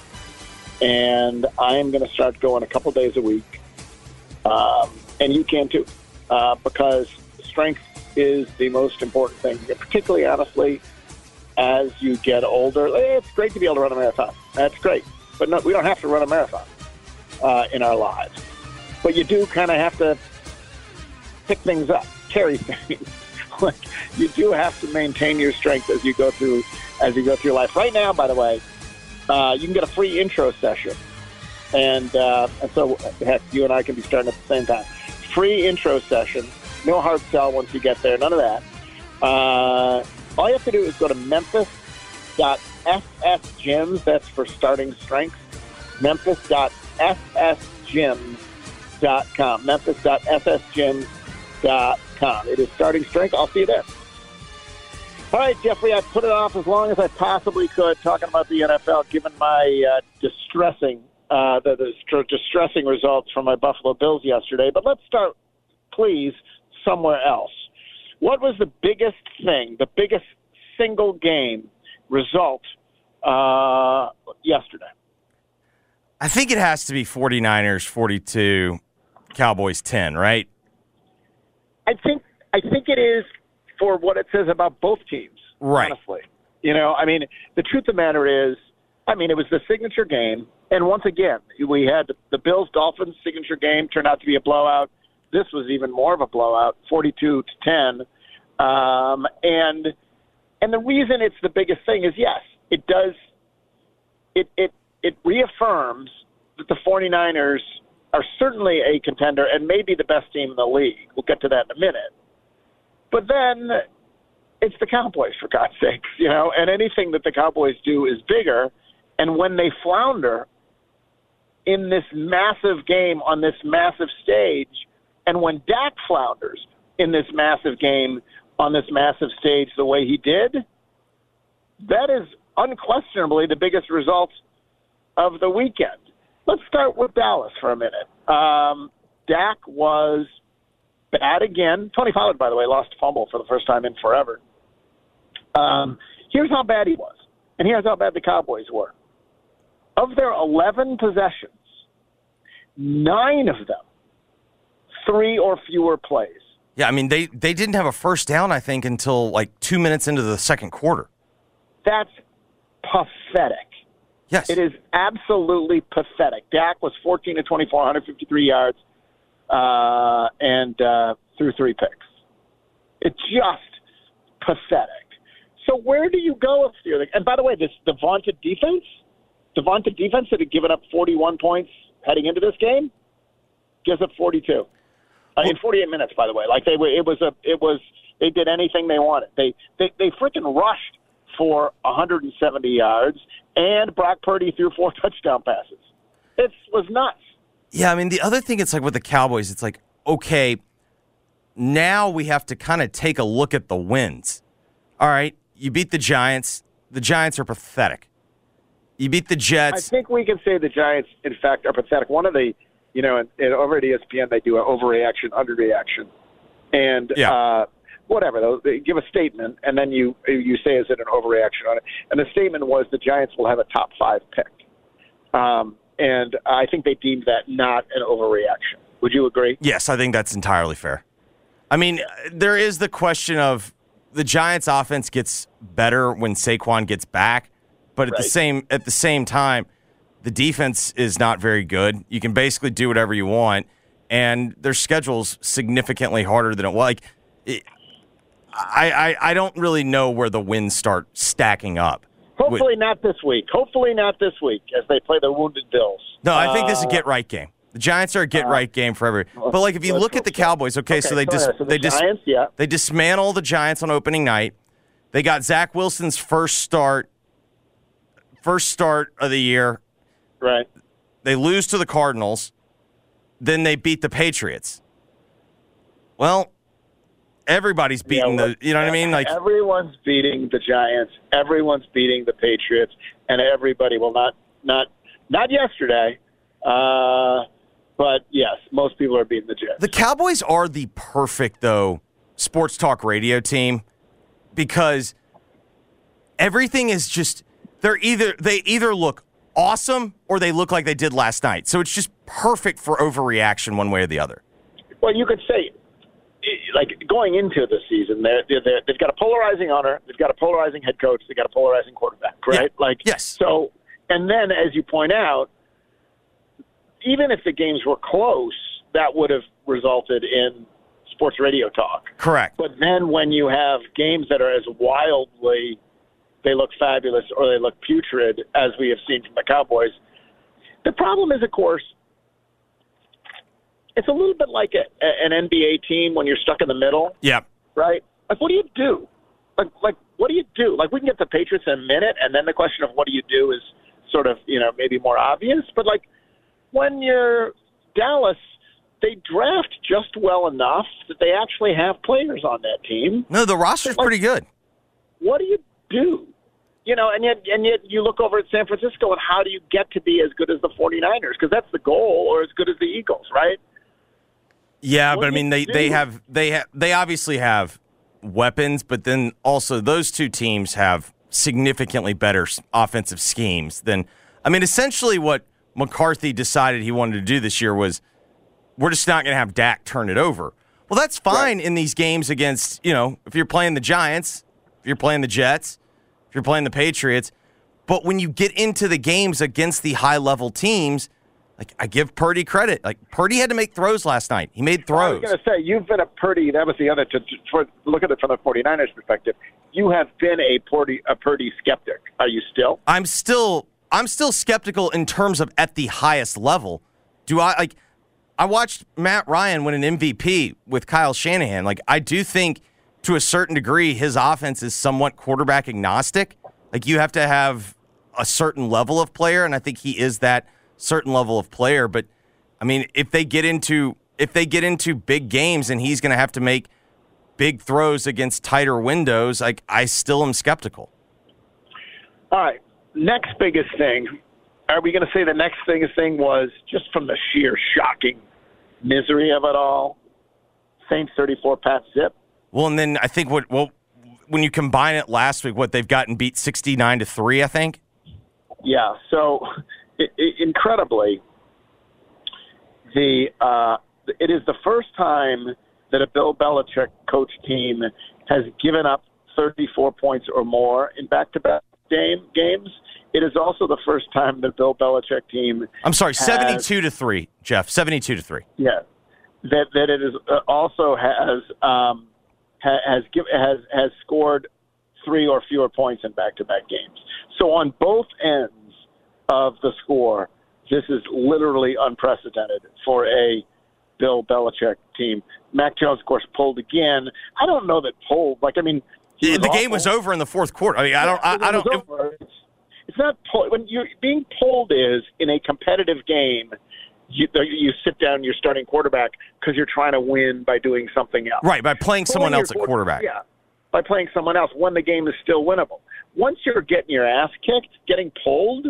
And I'm going to start going a couple days a week, um, and you can too, uh, because strength is the most important thing. Particularly, honestly, as you get older, it's great to be able to run a marathon. That's great, but no, we don't have to run a marathon uh, in our lives. But you do kind of have to pick things up, carry things. Like you do have to maintain your strength as you go through as you go through life. Right now, by the way, uh, you can get a free intro session, and uh, and so heck, you and I can be starting at the same time. Free intro session, no hard sell once you get there, none of that. Uh, all you have to do is go to memphis.fsgyms. That's for starting strength. Memphis.fsgyms.com. Memphis.fsgyms.com. It is starting strength. I'll see you there. All right, Jeffrey, I put it off as long as I possibly could talking about the NFL, given my uh, distressing, uh, the, the distressing results from my Buffalo Bills yesterday. But let's start, please, somewhere else. What was the biggest thing, the biggest single game result uh, yesterday? I think it has to be 49ers 42, Cowboys 10, right? I think I think it is for what it says about both teams. Right. Honestly, you know, I mean, the truth of the matter is, I mean, it was the signature game, and once again, we had the Bills Dolphins signature game turned out to be a blowout. This was even more of a blowout, forty-two to ten, um, and and the reason it's the biggest thing is yes, it does. It it it reaffirms that the 49ers are certainly a contender and maybe the best team in the league. We'll get to that in a minute. But then it's the Cowboys for God's sakes, you know. And anything that the Cowboys do is bigger. And when they flounder in this massive game on this massive stage, and when Dak flounders in this massive game on this massive stage the way he did, that is unquestionably the biggest result of the weekend. Let's start with Dallas for a minute. Um, Dak was bad again. Tony Pollard, by the way, lost a fumble for the first time in forever. Um, here's how bad he was, and here's how bad the Cowboys were. Of their 11 possessions, nine of them, three or fewer plays. Yeah, I mean they they didn't have a first down I think until like 2 minutes into the second quarter. That's pathetic. Yes. It is absolutely pathetic. Dak was 14 to 24, 153 yards, uh, and uh, threw three picks. It's just pathetic. So where do you go if you're the, and by the way, this the vaunted defense, the vaunted defense that had given up 41 points heading into this game, gives up 42 uh, in 48 minutes. By the way, like they were, it was a, it was they did anything they wanted. They they they freaking rushed for 170 yards, and Brock Purdy threw four touchdown passes. It was nuts. Yeah, I mean the other thing it's like with the Cowboys, it's like okay, now we have to kind of take a look at the wins. All right, you beat the Giants. The Giants are pathetic. You beat the Jets. I think we can say the Giants, in fact, are pathetic. One of the, you know, and, and over at ESPN they do an overreaction, underreaction, and uh, whatever. They'll, they give a statement, and then you you say is it an overreaction on it? And the statement was the Giants will have a top five pick, um, and I think they deemed that not an overreaction. Would you agree? Yes, I think that's entirely fair. I mean, there is the question of the Giants' offense gets better when Saquon gets back, but at the same at the same time, the defense is not very good. You can basically do whatever you want, and their schedule's significantly harder than it was. Like, it, I, I I don't really know where the wins start stacking up. Hopefully not this week. Hopefully not this week as they play the wounded Bills. No, I think this is a Uh, get right game. The Giants are a get right game for every. But like, if you look at the Cowboys, okay, so they dis- So the they dis- Giants, yeah. they dismantle the Giants on opening night. They got Zach Wilson's first start, first start of the year. Right. They lose to the Cardinals, then they beat the Patriots. Well, everybody's beating the. You know what I mean? Like everyone's beating the Giants, everyone's beating the Patriots, and everybody will not not not yesterday, uh, but yes, most people are beating the Jets. The Cowboys are the perfect though sports talk radio team because everything is just they're either they either look awesome or they look like they did last night. So it's just perfect for overreaction one way or the other. Well, you could say, like going into the season, they're, they're, they're, they've got a polarizing owner, they've got a polarizing head coach, they've got a polarizing quarterback, right? Like yes. So, and then as you point out, even if the games were close, that would have resulted in sports radio talk. Correct. But then when you have games that are as wildly they look fabulous or they look putrid as we have seen from the Cowboys, the problem is, of course, it's a little bit like a, an NBA team when you're stuck in the middle, Yeah. right? Like, what do you do? Like, like, what do you do? Like, we can get the Patriots in a minute, and then the question of what do you do is sort of, you know, maybe more obvious. But like, when you're Dallas, they draft just well enough that they actually have players on that team. No, the roster's pretty good. What do you do? You know, and yet, and yet you look over at San Francisco, and how do you get to be as good as the 49ers? Because that's the goal, or as good as the Eagles, right? Yeah, but I mean they they have they have they obviously have weapons, but then also those two teams have significantly better offensive schemes than I mean essentially what McCarthy decided he wanted to do this year was we're just not going to have Dak turn it over. Well, that's fine in these games against, you know, if you're playing the Giants, if you're playing the Jets, if you're playing the Patriots, but when you get into the games against the high-level teams, like I give Purdy credit. Like Purdy had to make throws last night. He made throws. I was going to say, you've been a Purdy. That was the other, to, to, for, look at it from the 49ers perspective. You have been a Purdy, a Purdy skeptic. Are you still? I'm still I'm still skeptical in terms of at the highest level. Do I like I watched Matt Ryan win an MVP with Kyle Shanahan. Like I do think to a certain degree, his offense is somewhat quarterback agnostic. Like you have to have a certain level of player, and I think he is that certain level of player. But I mean, if they get into if they get into big games and he's going to have to make big throws against tighter windows, like I still am skeptical. All right. Next biggest thing. Are we going to say the next biggest thing was just from the sheer shocking misery of it all? Saints 34 Pat Zip. Well, and then I think what well when you combine it last week, what they've gotten beat sixty nine to three, I think. Yeah. So, it, it, incredibly, the uh, it is the first time that a Bill Belichick coach team has given up 34 points or more in back-to-back game games. It is also the first time that Bill Belichick team. I'm sorry, has- 72 to 3, Jeff. 72 to 3. Yeah, that that it is uh, also has um, ha, has give, has has scored three or fewer points in back-to-back games. So on both ends of the score, this is literally unprecedented for a Bill Belichick team. Mac Jones, of course, pulled again. I don't know that pulled. Like, I mean, The, the game was over in the fourth quarter. I mean, I don't I, I don't. It's, it's not pull, when you're being pulled is in a competitive game. You, you sit down your starting quarterback because you're trying to win by doing something else. Right, by playing someone else at quarterback. Yeah, by playing someone else when the game is still winnable. Once you're getting your ass kicked, getting pulled,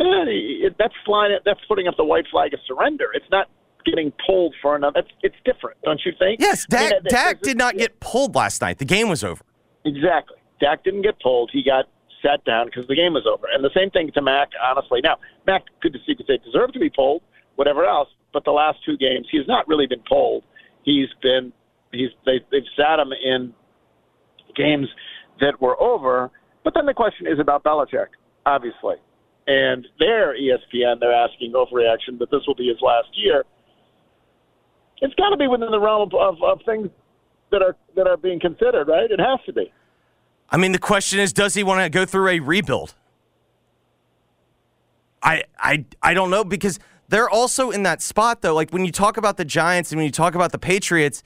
eh, that's flying. That's putting up the white flag of surrender. It's not getting pulled for another. It's, it's different, don't you think? Yes, I mean, Dak, that- Dak did not get pulled last night. The game was over. Exactly. Dak didn't get pulled. He got sat down because the game was over. And the same thing to Mac, honestly. Now, Mac could you could say deserved to be pulled, whatever else. But the last two games, he's not really been pulled. He's been he's they, they've sat him in games that were over. But then the question is about Belichick, obviously. And their ESPN, they're asking overreaction that this will be his last year. It's got to be within the realm of, of, of things that are that are being considered, right? It has to be. I mean, the question is, does he want to go through a rebuild? I, I, I don't know because they're also in that spot though. Like when you talk about the Giants and when you talk about the Patriots,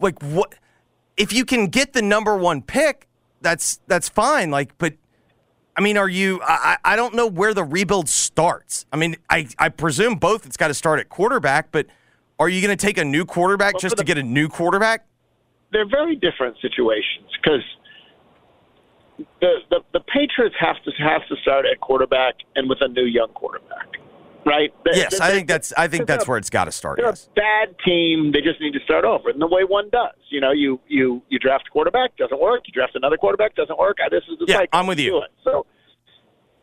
like what if you can get the number one pick? That's that's fine. Like, but I mean, are you? I, I don't know where the rebuild starts. I mean, I I presume both. It's got to start at quarterback, but are you going to take a new quarterback Well, just for to get a new quarterback? They're very different situations because the, the the Patriots have to have to start at quarterback and with a new young quarterback, right? Yes, they- I think that's I think that's where it's got to start. They're Yes. a bad team. They just need to start over, and the way one does. You know, you you you draft a quarterback, doesn't work. You draft another quarterback, doesn't work. Uh, This is the Yeah, cycle. I'm with you. So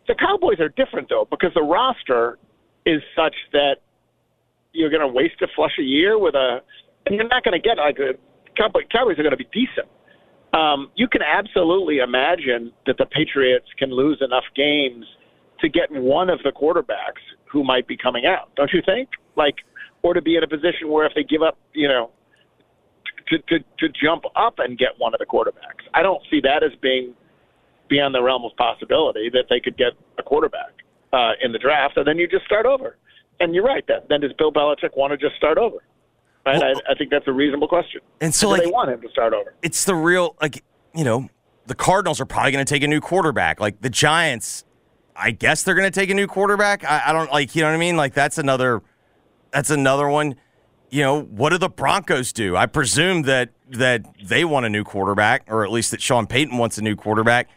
the Cowboys are different though because the roster is such that you're going to waste a flush a year with a, and you're not going to get like a Cowboy, Cowboys are going to be decent. Um, you can absolutely imagine that the Patriots can lose enough games to get one of the quarterbacks who might be coming out. Don't you think? Like, or to be in a position where if they give up, you know, to to, to jump up and get one of the quarterbacks. I don't see that as being beyond the realm of possibility that they could get a quarterback uh, in the draft, and then you just start over. And you're right. That then does Bill Belichick want to just start over? Right. I, I think that's a reasonable question. And so, do they want him to start over? It's the real like you know the Cardinals are probably going to take a new quarterback. Like the Giants, I guess they're going to take a new quarterback. I, I don't like you know what I mean. Like that's another that's another one. You know what do the Broncos do? I presume that that they want a new quarterback, or at least that Sean Payton wants a new quarterback.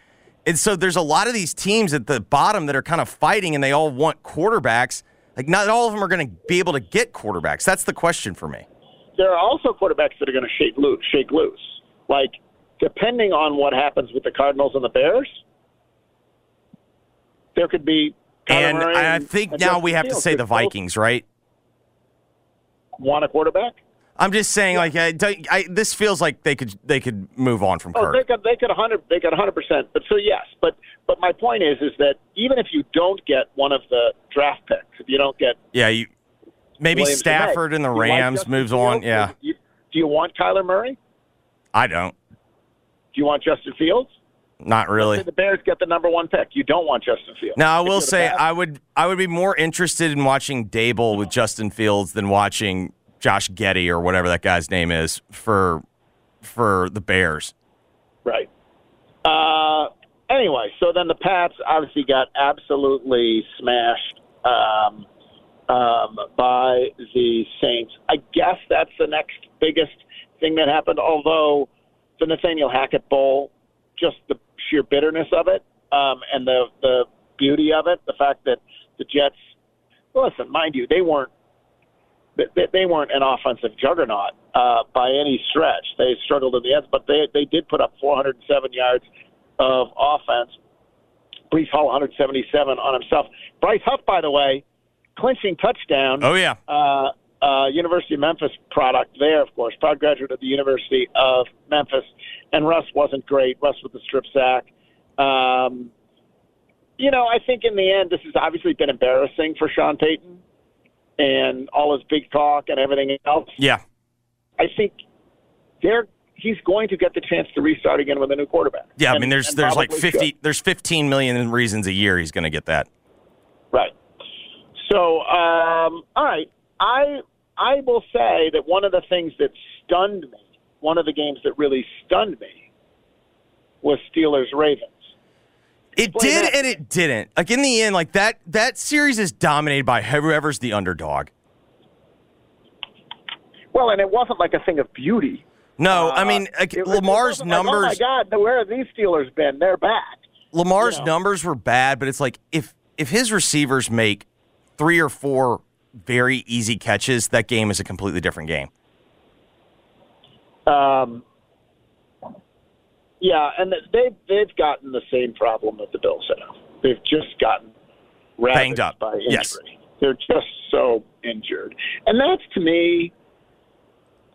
And so there's a lot of these teams at the bottom that are kind of fighting, and they all want quarterbacks. Like not all of them are going to be able to get quarterbacks. That's the question for me. there are also quarterbacks that are going to shake loose. Shake loose. Like depending on what happens with the Cardinals and the Bears, there could be. And I think now we have to say the Vikings, right? want a quarterback. I'm just saying, like, I, I, this feels like they could they could move on from Oh, Kirk. they could they could hundred they could hundred percent. But so yes, but but my point is is that even if you don't get one of the draft picks, if you don't get yeah, you maybe Williams Stafford and the like Rams Justin moves on. Fields? Yeah, You- do you want Kyler Murray? I don't. Do you want Justin Fields? Not really. The Bears get the number one pick. You don't want Justin Fields. Now I will say I would I would be more interested in watching Daboll with Justin Fields than watching Josh Getsy or whatever that guy's name is for for the Bears. Right. Uh, anyway, so then the Pats obviously got absolutely smashed um, um, by the Saints. I guess that's the next biggest thing that happened. Although the Nathaniel Hackett Bowl, just the sheer bitterness of it, um, and the the beauty of it, the fact that the Jets, listen, mind you, they weren't they, they weren't an offensive juggernaut uh, by any stretch. They struggled in the end, but they they did put up 407 yards of offense. Breece Hall 177 on himself. Bryce Huff, by the way, clinching touchdown. Oh yeah. Uh, uh, University of Memphis product there, of course, proud graduate of the University of Memphis. And Russ wasn't great. Russ with the strip sack. Um, you know, I think in the end, this has obviously been embarrassing for Sean Payton and all his big talk and everything else. Yeah. I think they're he's going to get the chance to restart again with a new quarterback. Yeah, I mean, there's there's like 50, should. there's 15 million reasons a year he's going to get that. Right. So, um, all right, I I will say that one of the things that stunned me, one of the games that really stunned me, was Steelers Ravens. It did and it didn't. Like in the end, like that that series is dominated by whoever's the underdog. Well, and it wasn't like a thing of beauty. No, I Uh, mean like, Lamar's wasn't like, numbers. oh my God, where have these Steelers been? They're back. Lamar's you know. numbers were bad, but it's like if if his receivers make three or four very easy catches, that game is a completely different game. Um, yeah, and they've they've gotten the same problem that the Bills have. They've just gotten Banged up. by injury. Yes. They're just so injured, and that's to me.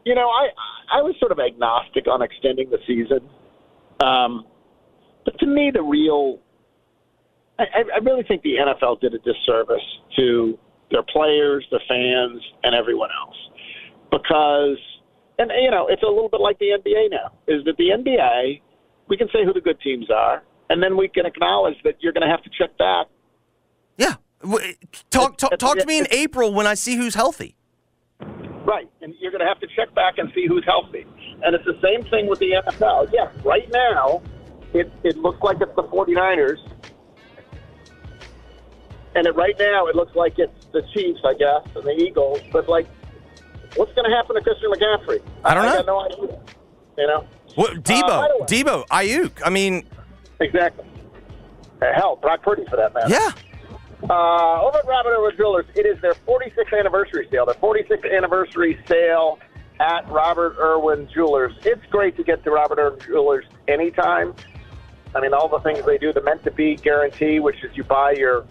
You know, I I was sort of agnostic on extending the season, um, but to me, the real I, I- really think the NFL did a disservice to their players, their fans, and everyone else because, and you know, it's a little bit like the NBA now. Is that the NBA? We can say who the good teams are, and then we can acknowledge that you're going to have to check back. Yeah, eh, Talk talk, talk to me in April when I see who's healthy. Right, and you're going to have to check back and see who's healthy. And it's the same thing with the NFL. Yeah, right now, it, it looks like it's the 49ers. And it, right now, it looks like it's the Chiefs, I guess, and the Eagles. But, like, what's going to happen to Christian McCaffrey? I don't know. I got no idea. You know? What Deebo? Uh, the way- Deebo, Aiyuk. I mean, Exactly. Uh, hell, Brock Purdy for that matter. Yeah. Uh, over at Robert Irwin Jewelers, it is their 46th anniversary sale. Their 46th anniversary sale at Robert Irwin Jewelers. It's great to get to Robert Irwin Jewelers anytime. I mean, all the things they do, the meant to be guarantee, which is you buy your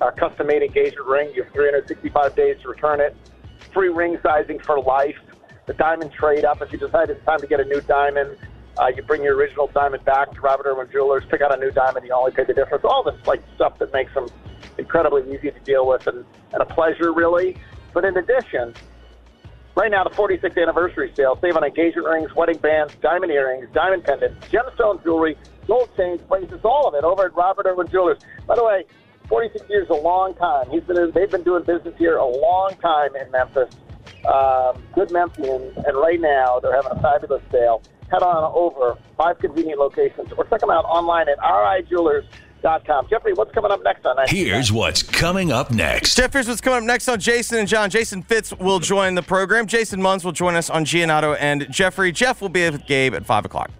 uh, custom made engagement ring, you have 365 days to return it. Free ring sizing for life. The diamond trade up. If you decide it's time to get a new diamond, uh, you bring your original diamond back to Robert Irwin Jewelers, pick out a new diamond, you only pay the difference. All this like stuff that makes them incredibly easy to deal with and, and a pleasure, really. But in addition, right now, the 46th anniversary sale, save on engagement rings, wedding bands, diamond earrings, diamond pendants, gemstone jewelry, gold chains, bracelets, all of it over at Robert Irwin Jewelers. By the way, 46 years is a long time. He's been they've been doing business here a long time in Memphis. Um, good Memphians, and right now they're having a fabulous sale. Head on over five convenient locations, or check them out online at rijewelers.com. Jeffrey, what's coming up next on that? Here's what's coming up next. Jeff, here's what's coming up next on Jason and John. Jason Fitz will join the program. Jason Munz will join us on Giannato and Jeffrey. Jeff will be with Gabe at 5 o'clock.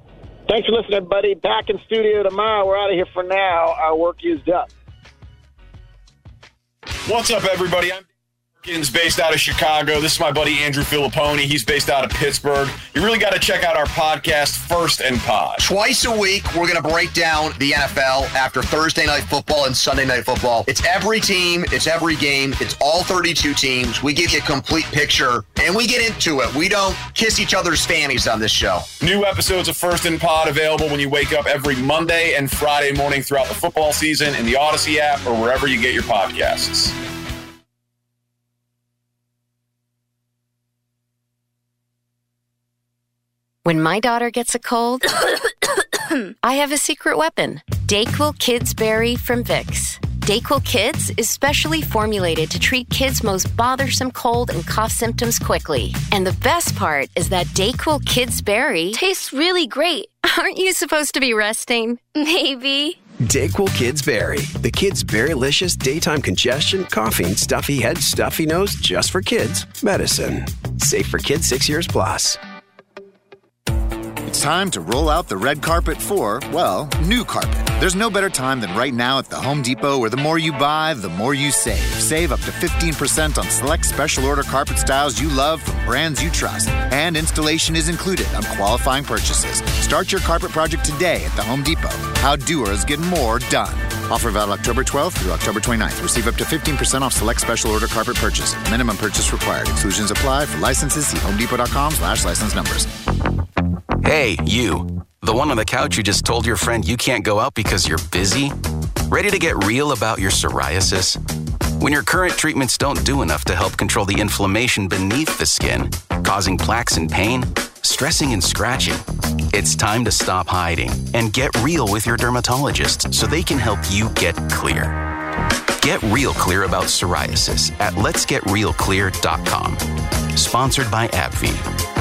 Thanks for listening, everybody. Back in studio tomorrow. We're out of here for now. Our work used up. What's up, everybody? I'm Perkins, based out of Chicago. This is my buddy Andrew Fillipponi. He's based out of Pittsburgh. You really got to check out our podcast, First and Pod. Twice a week, we're going to break down the NFL after Thursday night football and Sunday night football. It's every team, it's every game, it's all 32 teams. We give you a complete picture and we get into it. We don't kiss each other's fannies on this show. New episodes of First and Pod available when you wake up every Monday and Friday morning throughout the football season in the Odyssey app or wherever you get your podcasts. When my daughter gets a cold, I have a secret weapon Dayquil Kids Berry from Vicks. Dayquil Kids is specially formulated to treat kids' most bothersome cold and cough symptoms quickly. And the best part is that Dayquil Kids Berry tastes really great. Aren't you supposed to be resting? Maybe. Dayquil Kids Berry. The kids' berrylicious daytime congestion, coughing, stuffy head, stuffy nose, just for kids. Medicine. Safe for kids six years plus. It's time to roll out the red carpet for, well, new carpet. There's no better time than right now at the Home Depot, where the more you buy, the more you save. Save up to 15% on select special order carpet styles you love from brands you trust. And installation is included on qualifying purchases. Start your carpet project today at the Home Depot. How doers get more done. Offer valid October 12th through October 29th. Receive up to 15% off select special order carpet purchase. Minimum purchase required. Exclusions apply. For licenses, see homedepot.com slash license numbers. Hey, you. The one on the couch who just told your friend you can't go out because you're busy? Ready to get real about your psoriasis? When your current treatments don't do enough to help control the inflammation beneath the skin, causing plaques and pain, stressing and scratching, it's time to stop hiding and get real with your dermatologist so they can help you get clear. Get real clear about psoriasis at letsgetrealclear.com. Sponsored by AbbVie.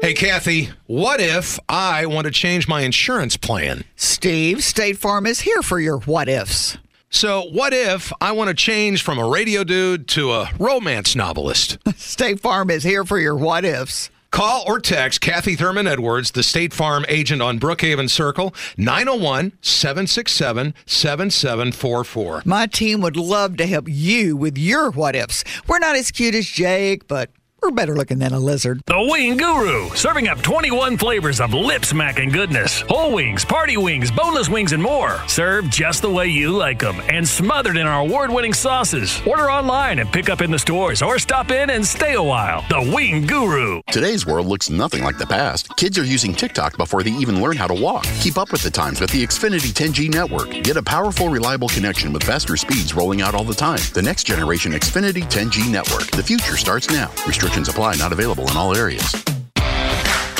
Hey, Kathy, what if I want to change my insurance plan? Steve, State Farm is here for your what ifs. So, what if I want to change from a radio dude to a romance novelist? State Farm is here for your what ifs. Call or text Kathy Thurman Edwards, the State Farm agent on Brookhaven Circle, 901 767 7744. My team would love to help you with your what ifs. We're not as cute as Jake, but we're better looking than a lizard. The Wing Guru, serving up 21 flavors of lip smacking goodness. Whole wings, party wings, boneless wings, and more. Served just the way you like them and smothered in our award winning sauces. Order online and pick up in the stores or stop in and stay a while. The Wing Guru. Today's world looks nothing like the past. Kids are using TikTok before they even learn how to walk. Keep up with the times with the Xfinity 10G network. Get a powerful, reliable connection with faster speeds rolling out all the time. The next generation Xfinity 10G network. The future starts now. Restrictions apply, not available in all areas.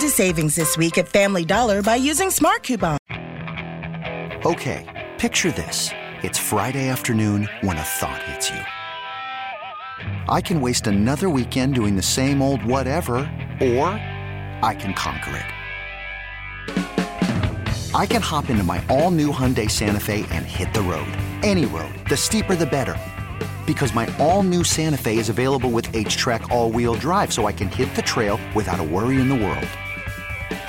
Into savings this week at Family Dollar by using Smart Coupon. Okay, picture this. It's Friday afternoon when a thought hits you. I can waste another weekend doing the same old whatever, or I can conquer it. I can hop into my all new Hyundai Santa Fe and hit the road. Any road. The steeper, the better. Because my all new Santa Fe is available with H track, all wheel drive, so I can hit the trail without a worry in the world.